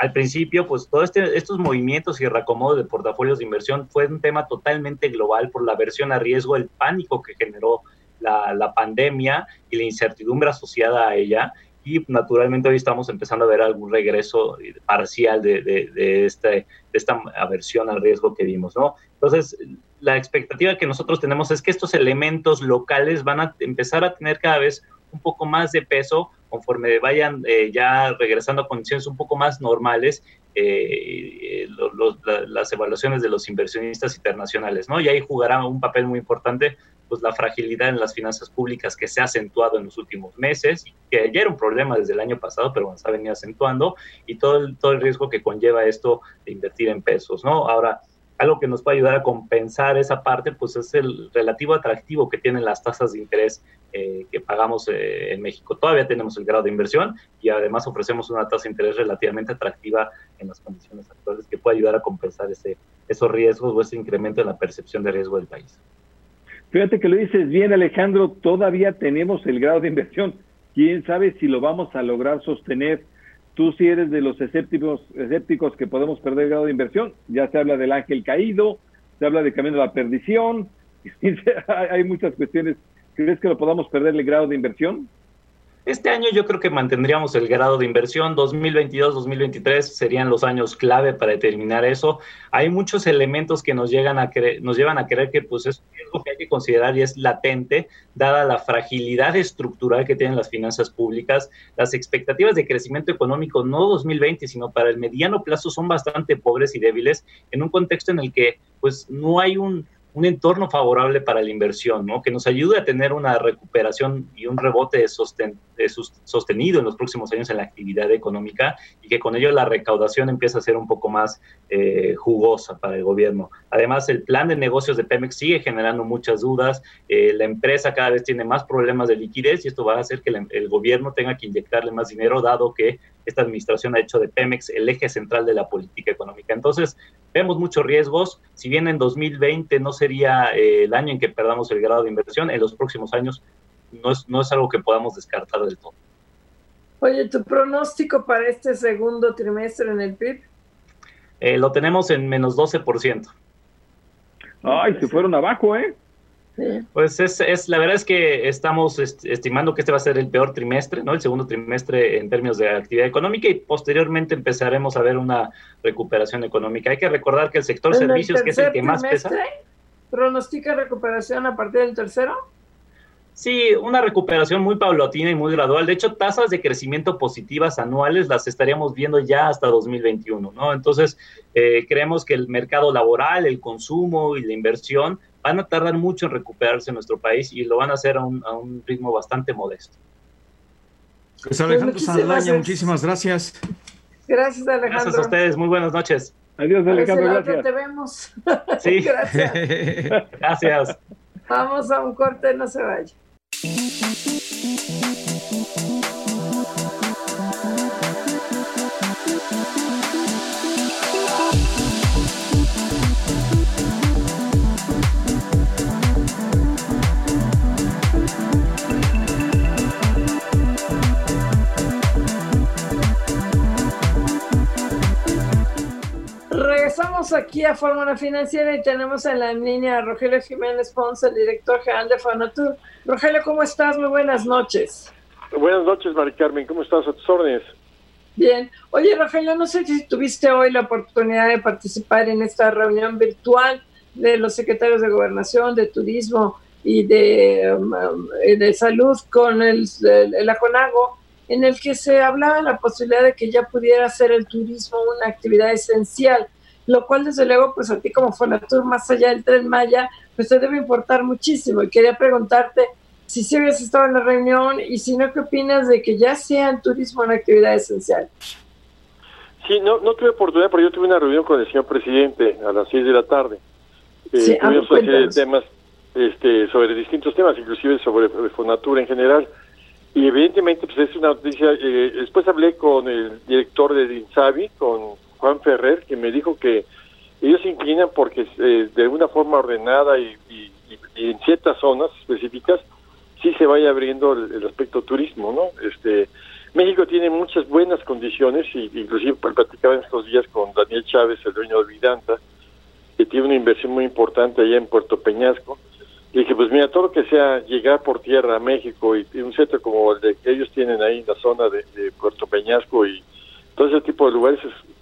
al principio, pues todos este, estos movimientos y reacomodos de portafolios de inversión fue un tema totalmente global por la versión a riesgo, el pánico que generó la, pandemia y la incertidumbre asociada a ella y naturalmente hoy estamos empezando a ver algún regreso parcial de, de, este, de esta aversión al riesgo que vimos, ¿no? Entonces, la expectativa que nosotros tenemos es que estos elementos locales van a empezar a tener cada vez un poco más de peso conforme vayan eh, ya regresando a condiciones un poco más normales eh, las evaluaciones de los inversionistas internacionales, ¿no? Y ahí jugará un papel muy importante pues la fragilidad en las finanzas públicas que se ha acentuado en los últimos meses, que ya era un problema desde el año pasado, pero bueno, se ha venido acentuando, y todo el, todo el riesgo que conlleva esto de invertir en pesos, ¿no? Ahora, algo que nos puede ayudar a compensar esa parte, pues es el relativo atractivo que tienen las tasas de interés eh, que pagamos eh, en México. Todavía tenemos el grado de inversión y además ofrecemos una tasa de interés relativamente atractiva en las condiciones actuales que puede ayudar a compensar ese, esos riesgos o ese incremento en la percepción de riesgo del país. Fíjate que lo dices bien, Alejandro, todavía tenemos el grado de inversión. ¿Quién sabe si lo vamos a lograr sostener? Tú si eres de los escépticos, escépticos que podemos perder el grado de inversión, ya se habla del ángel caído, se habla de camino a la perdición, hay muchas cuestiones. ¿Crees que lo podamos perder el grado de inversión? Este año yo creo que mantendríamos el grado de inversión. 2022-2023 serían los años clave para determinar eso. Hay muchos elementos que nos, llegan a nos llevan a creer que pues, es algo que hay que considerar y es latente, dada la fragilidad estructural que tienen las finanzas públicas. Las expectativas de crecimiento económico, no 2020, sino para el mediano plazo, son bastante pobres y débiles en un contexto en el que pues, no hay un un entorno favorable para la inversión, ¿no? que nos ayude a tener una recuperación y un rebote sostenido en los próximos años en la actividad económica y que con ello la recaudación empiece a ser un poco más eh, jugosa para el gobierno. Además, el plan de negocios de Pemex sigue generando muchas dudas, eh, la empresa cada vez tiene más problemas de liquidez y esto va a hacer que el gobierno tenga que inyectarle más dinero, dado que esta administración ha hecho de Pemex el eje central de la política económica. Entonces, vemos muchos riesgos. Si bien en 2020 no sería eh, el año en que perdamos el grado de inversión, en los próximos años no es, no es algo que podamos descartar del todo. Oye, ¿tu pronóstico para este segundo trimestre en el PIB? Eh, lo tenemos en menos 12%. Ay, se fueron abajo, ¿eh? Pues es, es, la verdad es que estamos estimando que este va a ser el peor trimestre, ¿no? El segundo trimestre en términos de actividad económica y posteriormente empezaremos a ver una recuperación económica. Hay que recordar que el sector servicios, que es el que más pesa. ¿Pronostica recuperación a partir del tercero? Sí, una recuperación muy paulatina y muy gradual. De hecho, tasas de crecimiento positivas anuales las estaríamos viendo ya hasta 2021, ¿no? Entonces, eh, creemos que el mercado laboral, el consumo y la inversión van a tardar mucho en recuperarse en nuestro país y lo van a hacer a un, ritmo bastante modesto. Pues Alejandro pues Saldaña, muchísimas gracias. Gracias, Alejandro. Gracias a ustedes, muy buenas noches. Adiós, Alejandro, gracias. Te vemos. Sí, gracias. gracias. Vamos a un corte, no se vaya. Regresamos aquí a Fórmula Financiera y tenemos en la línea a Rogelio Jiménez Ponce, el director general de Fonatur. Rogelio, ¿cómo estás? Muy buenas noches. Buenas noches, Mari Carmen. ¿Cómo estás? A tus órdenes. Bien. Oye, Rogelio, no sé si tuviste hoy la oportunidad de participar en esta reunión virtual de los secretarios de Gobernación, de Turismo y de, um, de Salud con el, el, el Aconago, en el que se hablaba de la posibilidad de que ya pudiera ser el turismo una actividad esencial lo cual desde luego, pues a ti como Fonatur, más allá del Tren Maya, pues te debe importar muchísimo. Y quería preguntarte si sí habías estado en la reunión y si no, ¿qué opinas de que ya sea el turismo una actividad esencial? Sí, no, no tuve oportunidad, pero yo tuve una reunión con el señor presidente a las 6 de la tarde. Eh, sí, tuvimos una serie de temas este, sobre distintos temas, inclusive sobre Fonatura en general. Y evidentemente, pues es una noticia. Eh, después hablé con el director de Dinsabi, con Juan Ferrer, que me dijo que ellos se inclinan porque eh, de una forma ordenada y, en ciertas zonas específicas sí se vaya abriendo el, aspecto turismo, ¿no? Este México tiene muchas buenas condiciones y inclusive platicaba en estos días con Daniel Chávez, el dueño de Vidanta, que tiene una inversión muy importante allá en Puerto Peñasco. Y dije, pues mira, todo lo que sea llegar por tierra a México y, un centro como el de que ellos tienen ahí en la zona de, Puerto Peñasco y todo ese tipo de lugares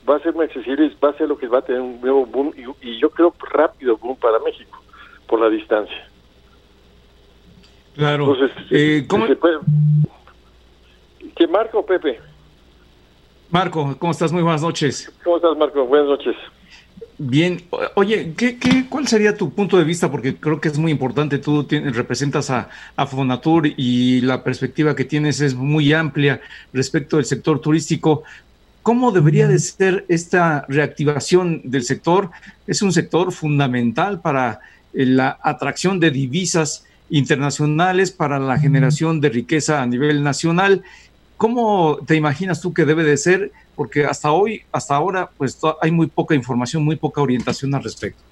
va a ser muy accesible, va a ser lo que va a tener un nuevo boom y, yo creo rápido boom para México por la distancia. Claro. Entonces, eh, ¿cómo... ¿Qué Marco, Pepe? Marco, ¿cómo estás? Muy buenas noches. ¿Cómo estás, Marco? Buenas noches. Bien, oye, ¿qué, qué, cuál sería tu punto de vista? Porque creo que es muy importante, tú representas a, a, Fonatur y la perspectiva que tienes es muy amplia respecto del sector turístico. ¿Cómo debería de ser esta reactivación del sector? Es un sector fundamental para eh, la atracción de divisas internacionales, para la generación de riqueza a nivel nacional. ¿Cómo te imaginas tú que debe de ser? Porque hasta hoy, hasta ahora, pues hay muy poca información, muy poca orientación al respecto.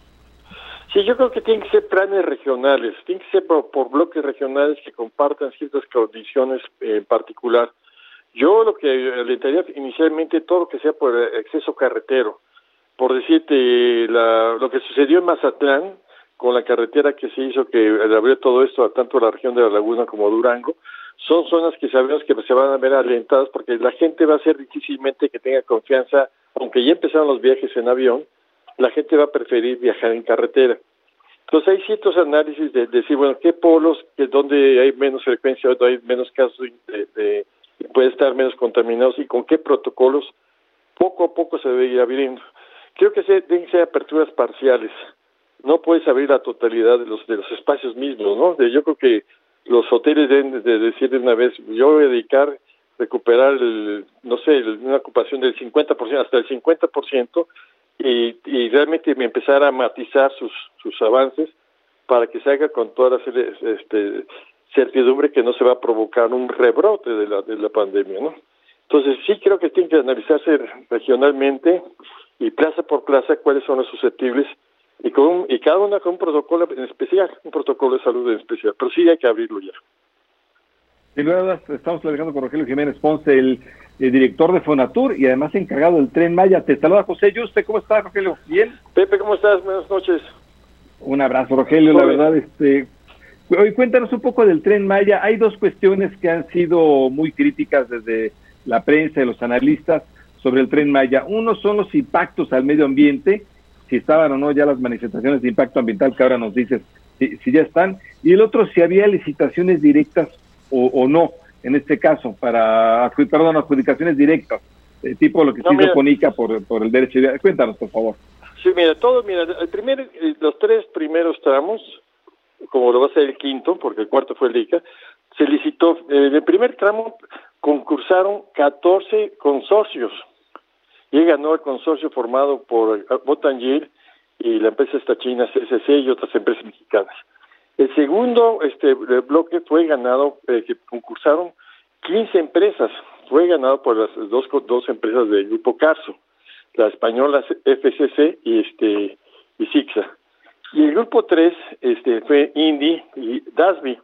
Sí, yo creo que tienen que ser planes regionales, tienen que ser por, bloques regionales que compartan ciertas condiciones en particular. Yo lo que alentaría inicialmente todo lo que sea por exceso carretero. Por decirte, la, lo que sucedió en Mazatlán, con la carretera que se hizo que abrió todo esto a tanto la región de la Laguna como Durango, son zonas que sabemos que se van a ver alentadas porque la gente va a ser difícilmente que tenga confianza, aunque ya empezaron los viajes en avión, la gente va a preferir viajar en carretera. Entonces hay ciertos análisis de, decir, bueno, qué polos, que donde hay menos frecuencia, donde hay menos casos de, de, puede estar menos contaminados y con qué protocolos poco a poco se debe ir abriendo. Creo que se, deben ser aperturas parciales no puedes abrir la totalidad de los de los espacios mismos, ¿no? yo creo que los hoteles deben de decir de una vez, yo voy a dedicar recuperar el, no sé, una ocupación del 50%, hasta el 50%, y, y realmente empezar a matizar sus, sus avances para que se haga con toda la este, certidumbre que no se va a provocar un rebrote de la, de la pandemia, ¿no? Entonces sí creo que tiene que analizarse regionalmente y plaza por plaza cuáles son los susceptibles y, con y cada una con un protocolo en especial, un protocolo de salud en especial, pero sí hay que abrirlo ya. Y luego estamos platicando con Rogelio Jiménez Ponce, el, director de Fonatur y además encargado del Tren Maya. Te saluda José Yuste, ¿cómo estás Rogelio? ¿Bien? Pepe, ¿cómo estás? Buenas noches. Un abrazo Rogelio, la verdad, este... Hoy cuéntanos un poco del Tren Maya. Hay dos cuestiones que han sido muy críticas desde la prensa y los analistas sobre el Tren Maya. Uno son los impactos al medio ambiente si estaban o no ya las manifestaciones de impacto ambiental que ahora nos dices si, ya están, y el otro si había licitaciones directas o, no, en este caso, para, perdón, adjudicaciones directas, eh, tipo lo que se hizo con ICA por, por el derecho de... Cuéntanos, por favor. Sí, mira, todo, mira, el primer, eh, los tres primeros tramos, como lo va a ser el quinto, porque el cuarto fue el ICA, se licitó, eh, en el primer tramo concursaron 14 consorcios, y ganó el consorcio formado por Botangil y la empresa esta china CSC y otras empresas mexicanas. El segundo este bloque fue ganado, eh, que concursaron 15 empresas, fue ganado por las dos, dos empresas del grupo Carso, la española FCC y este y Sixa. Y el grupo 3 este, fue Indy y Dasby,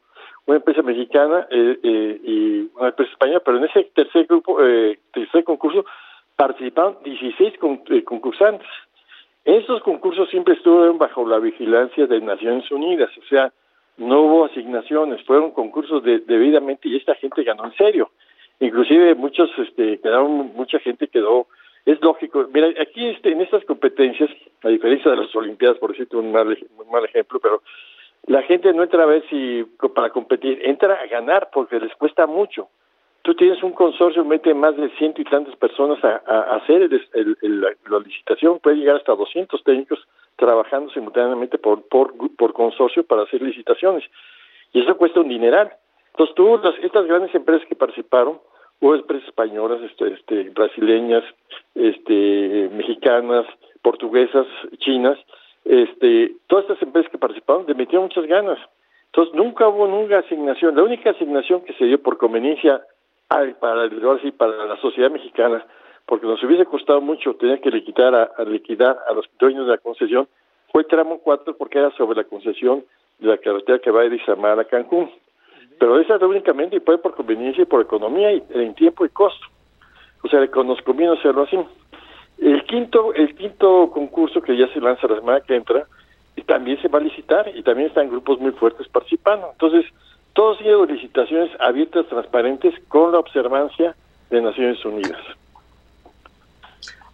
una empresa mexicana eh, eh, y una empresa española, pero en ese tercer grupo, tercer concurso, participaron 16 eh, concursantes. Estos concursos siempre estuvieron bajo la vigilancia de Naciones Unidas, o sea, no hubo asignaciones, fueron concursos de, debidamente y esta gente ganó en serio. Inclusive muchos este, quedaron, mucha gente quedó, es lógico. Mira, aquí este, en estas competencias, a diferencia de las Olimpiadas, por decirte un mal, un mal ejemplo, pero la gente no entra a ver si para competir, entra a ganar porque les cuesta mucho tú tienes un consorcio, mete más de ciento y tantas personas a, hacer la, licitación, puede llegar hasta 200 técnicos trabajando simultáneamente por, por, por consorcio para hacer licitaciones. Y eso cuesta un dineral. Entonces tú, estas grandes empresas que participaron, hubo empresas españolas, este, este, brasileñas, este, mexicanas, portuguesas, chinas, este, todas estas empresas que participaron le metieron muchas ganas. Entonces nunca hubo nunca asignación. La única asignación que se dio por conveniencia para, para la sociedad mexicana, porque nos hubiese costado mucho tener que liquidar a, liquidar a los dueños de la concesión, fue el tramo 4 porque era sobre la concesión de la carretera que va de Isamar a Cancún. Pero esa es únicamente y fue por conveniencia y por economía y en tiempo y costo. O sea, nos conviene hacerlo así. El quinto, el quinto concurso que ya se lanza la semana que entra, también se va a licitar y también están grupos muy fuertes participando. Entonces, todos sido licitaciones abiertas, transparentes, con la observancia de Naciones Unidas.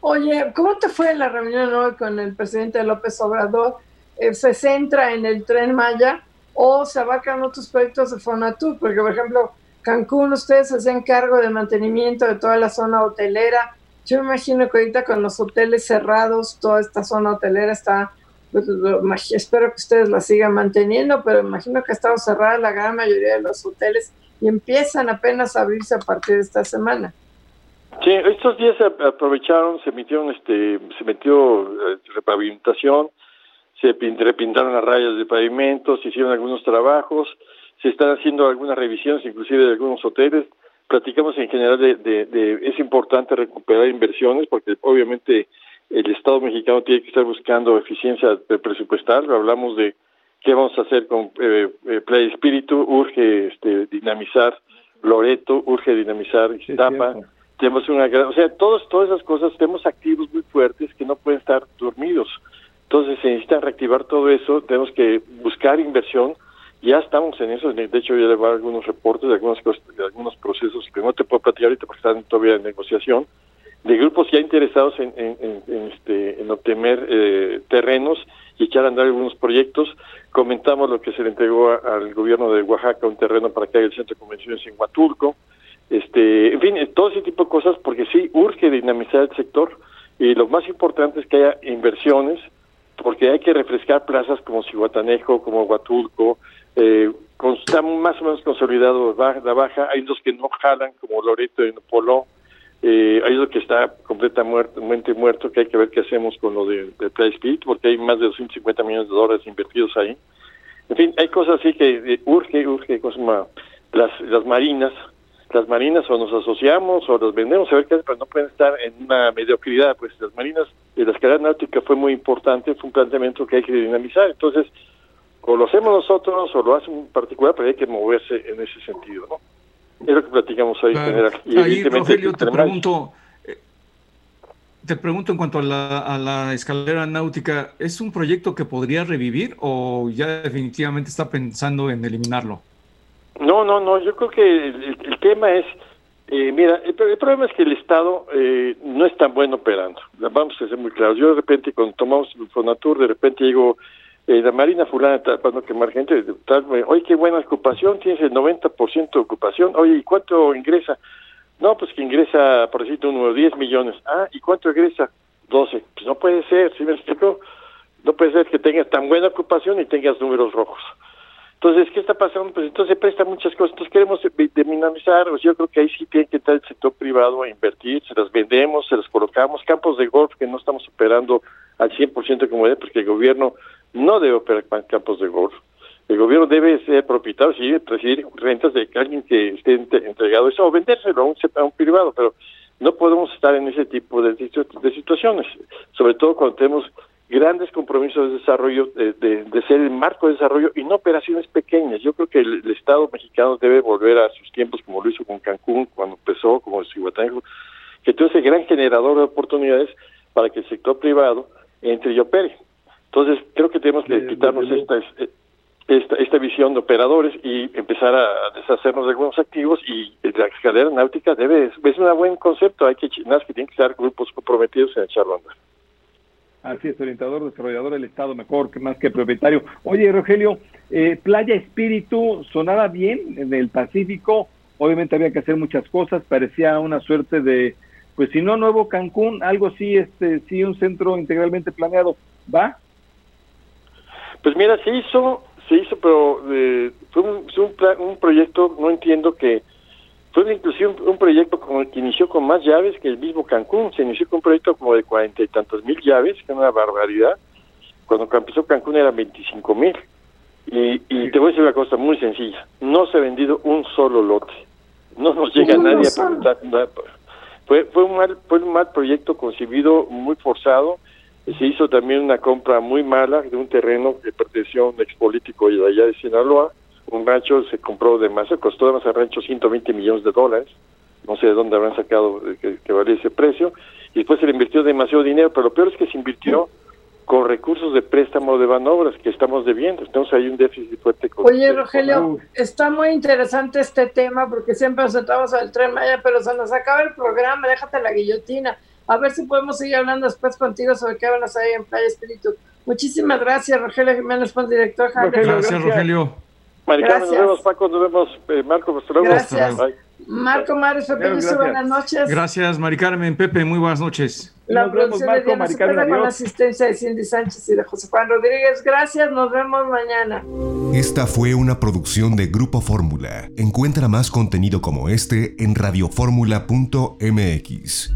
Oye, ¿cómo te fue la reunión hoy con el presidente López Obrador? Eh, ¿Se centra en el tren Maya o se abarcan otros proyectos de Fonatur? Porque, por ejemplo, Cancún, ustedes se hacen cargo de mantenimiento de toda la zona hotelera. Yo imagino que ahorita con los hoteles cerrados, toda esta zona hotelera está, pues, espero que ustedes la sigan manteniendo, pero imagino que ha estado cerrada la gran mayoría de los hoteles y empiezan apenas a abrirse a partir de esta semana. Sí, estos días aprovecharon, se emitieron, este, se metió eh, se repintaron las rayas de pavimento, se hicieron algunos trabajos, se están haciendo algunas revisiones, inclusive de algunos hoteles. Platicamos en general de, de, es importante recuperar inversiones porque obviamente el Estado mexicano tiene que estar buscando eficiencia presupuestal. Hablamos de qué vamos a hacer con eh, eh Play Espíritu, urge este, dinamizar Loreto, urge dinamizar Iztapa tenemos una gran, o sea, todos, todas esas cosas, tenemos activos muy fuertes que no pueden estar dormidos. Entonces se necesita reactivar todo eso, tenemos que buscar inversión, ya estamos en eso, de hecho ya le voy a algunos reportes de algunas cosas, de algunos procesos que no te puedo platicar ahorita porque están todavía en negociación, de grupos ya interesados en, este, en obtener eh, terrenos y echar a andar algunos proyectos. Comentamos lo que se le entregó al gobierno de Oaxaca, un terreno para que haya el centro de convenciones en Huatulco este, en fin, todo ese tipo de cosas, porque sí urge dinamizar el sector y lo más importante es que haya inversiones, porque hay que refrescar plazas como Cihuatanejo, como Huatulco, eh, está más o menos consolidado la baja, hay dos que no jalan, como Loreto y Polo, eh, hay otro que está completamente muerto, que hay que ver qué hacemos con lo de, de Play Speed, porque hay más de 250 millones de dólares invertidos ahí. En fin, hay cosas así que eh, urge, urge, cosas las, las marinas, las marinas o nos asociamos o los vendemos a ver qué pero no pueden estar en una mediocridad, pues las marinas de la escalera náutica fue muy importante, fue un planteamiento que hay que dinamizar, entonces o lo hacemos nosotros o lo hace un particular, pero hay que moverse en ese sentido, ¿no? Es lo que platicamos ahí en general. Y ahí, Rogelio, te pregunto, eh, te pregunto en cuanto a la, a la escalera náutica, ¿es un proyecto que podría revivir o ya definitivamente está pensando en eliminarlo? No, no, no, yo creo que el, tema es, eh, mira, el, problema es que el Estado eh, no es tan bueno operando, vamos a ser muy claros. Yo de repente cuando tomamos Fonatur, de repente digo, eh, la Marina fulana está para no quemar gente, tal, oye, qué buena ocupación, tienes el 90% de ocupación, oye, ¿y cuánto ingresa? No, pues que ingresa, por decirte uno, 10 millones. Ah, ¿y cuánto ingresa? 12. Pues no puede ser, ¿sí me explico? No puede ser que tengas tan buena ocupación y tengas números rojos. Entonces, ¿qué está pasando? Pues entonces se presta muchas cosas. Entonces queremos dinamizar, pues yo creo que ahí sí tiene que estar el sector privado a invertir, se las vendemos, se las colocamos, campos de golf que no estamos operando al 100% como debe, porque el gobierno no debe operar campos de golf. El gobierno debe ser propietario, sí, recibir rentas de alguien que esté entregado eso, o vendérselo a un, a un privado, pero no podemos estar en ese tipo de, de situaciones, sobre todo cuando tenemos grandes compromisos de desarrollo, de, ser el marco de desarrollo y no operaciones pequeñas. Yo creo que el, Estado mexicano debe volver a sus tiempos, como lo hizo con Cancún cuando empezó, como el Cihuatanejo, que todo ese gran generador de oportunidades para que el sector privado entre y opere. Entonces, creo que tenemos que quitarnos esta, esta, esta visión de operadores y empezar a deshacernos de algunos activos y la escalera náutica debe, es un buen concepto, hay que, que tienen que estar grupos comprometidos en echarlo a andar. Así es, orientador, desarrollador del Estado, mejor que más que propietario. Oye, Rogelio, eh, Playa Espíritu sonaba bien en el Pacífico, obviamente había que hacer muchas cosas, parecía una suerte de, pues si no nuevo Cancún, algo sí, este, sí un centro integralmente planeado, ¿va? Pues mira, se hizo, se hizo, pero eh, fue, un, un, un proyecto, no entiendo que fue inclusive un, proyecto como que inició con más llaves que el mismo Cancún. Se inició con un proyecto como de cuarenta y tantos mil llaves, que es una barbaridad. Cuando empezó Cancún eran 25 mil. Y, y te voy a decir una cosa muy sencilla. No se ha vendido un solo lote. No nos llega nadie a preguntar nada. Fue, fue, un mal, fue un mal proyecto concebido, muy forzado. Se hizo también una compra muy mala de un terreno que perteneció a un expolítico de allá de Sinaloa. Un rancho se compró de más, costó además al rancho 120 millones de dólares. No sé de dónde habrán sacado que, que valía ese precio. Y después se le invirtió demasiado dinero, pero lo peor es que se invirtió con recursos de préstamo de Banobras que estamos debiendo. Entonces hay un déficit fuerte. Con Oye, Rogelio, está muy interesante este tema porque siempre nos sentamos al tren Maya, pero se nos acaba el programa, déjate la guillotina. A ver si podemos seguir hablando después contigo sobre qué van a hacer en Playa Espíritu. Muchísimas gracias, Rogelio Jiménez, director. Rogelio, gracias, Rogelio. Maricano, nos vemos, Paco, nos vemos, eh, Marco, hasta luego. Gracias. Marco Mares, buenas noches. Gracias, Mari Carmen, Pepe, muy buenas noches. La producción de Diana Cepeda con la asistencia de Cindy Sánchez y de José Juan Rodríguez. Gracias, nos vemos mañana. Esta fue una producción de Grupo Fórmula. Encuentra más contenido como este en radioformula.mx.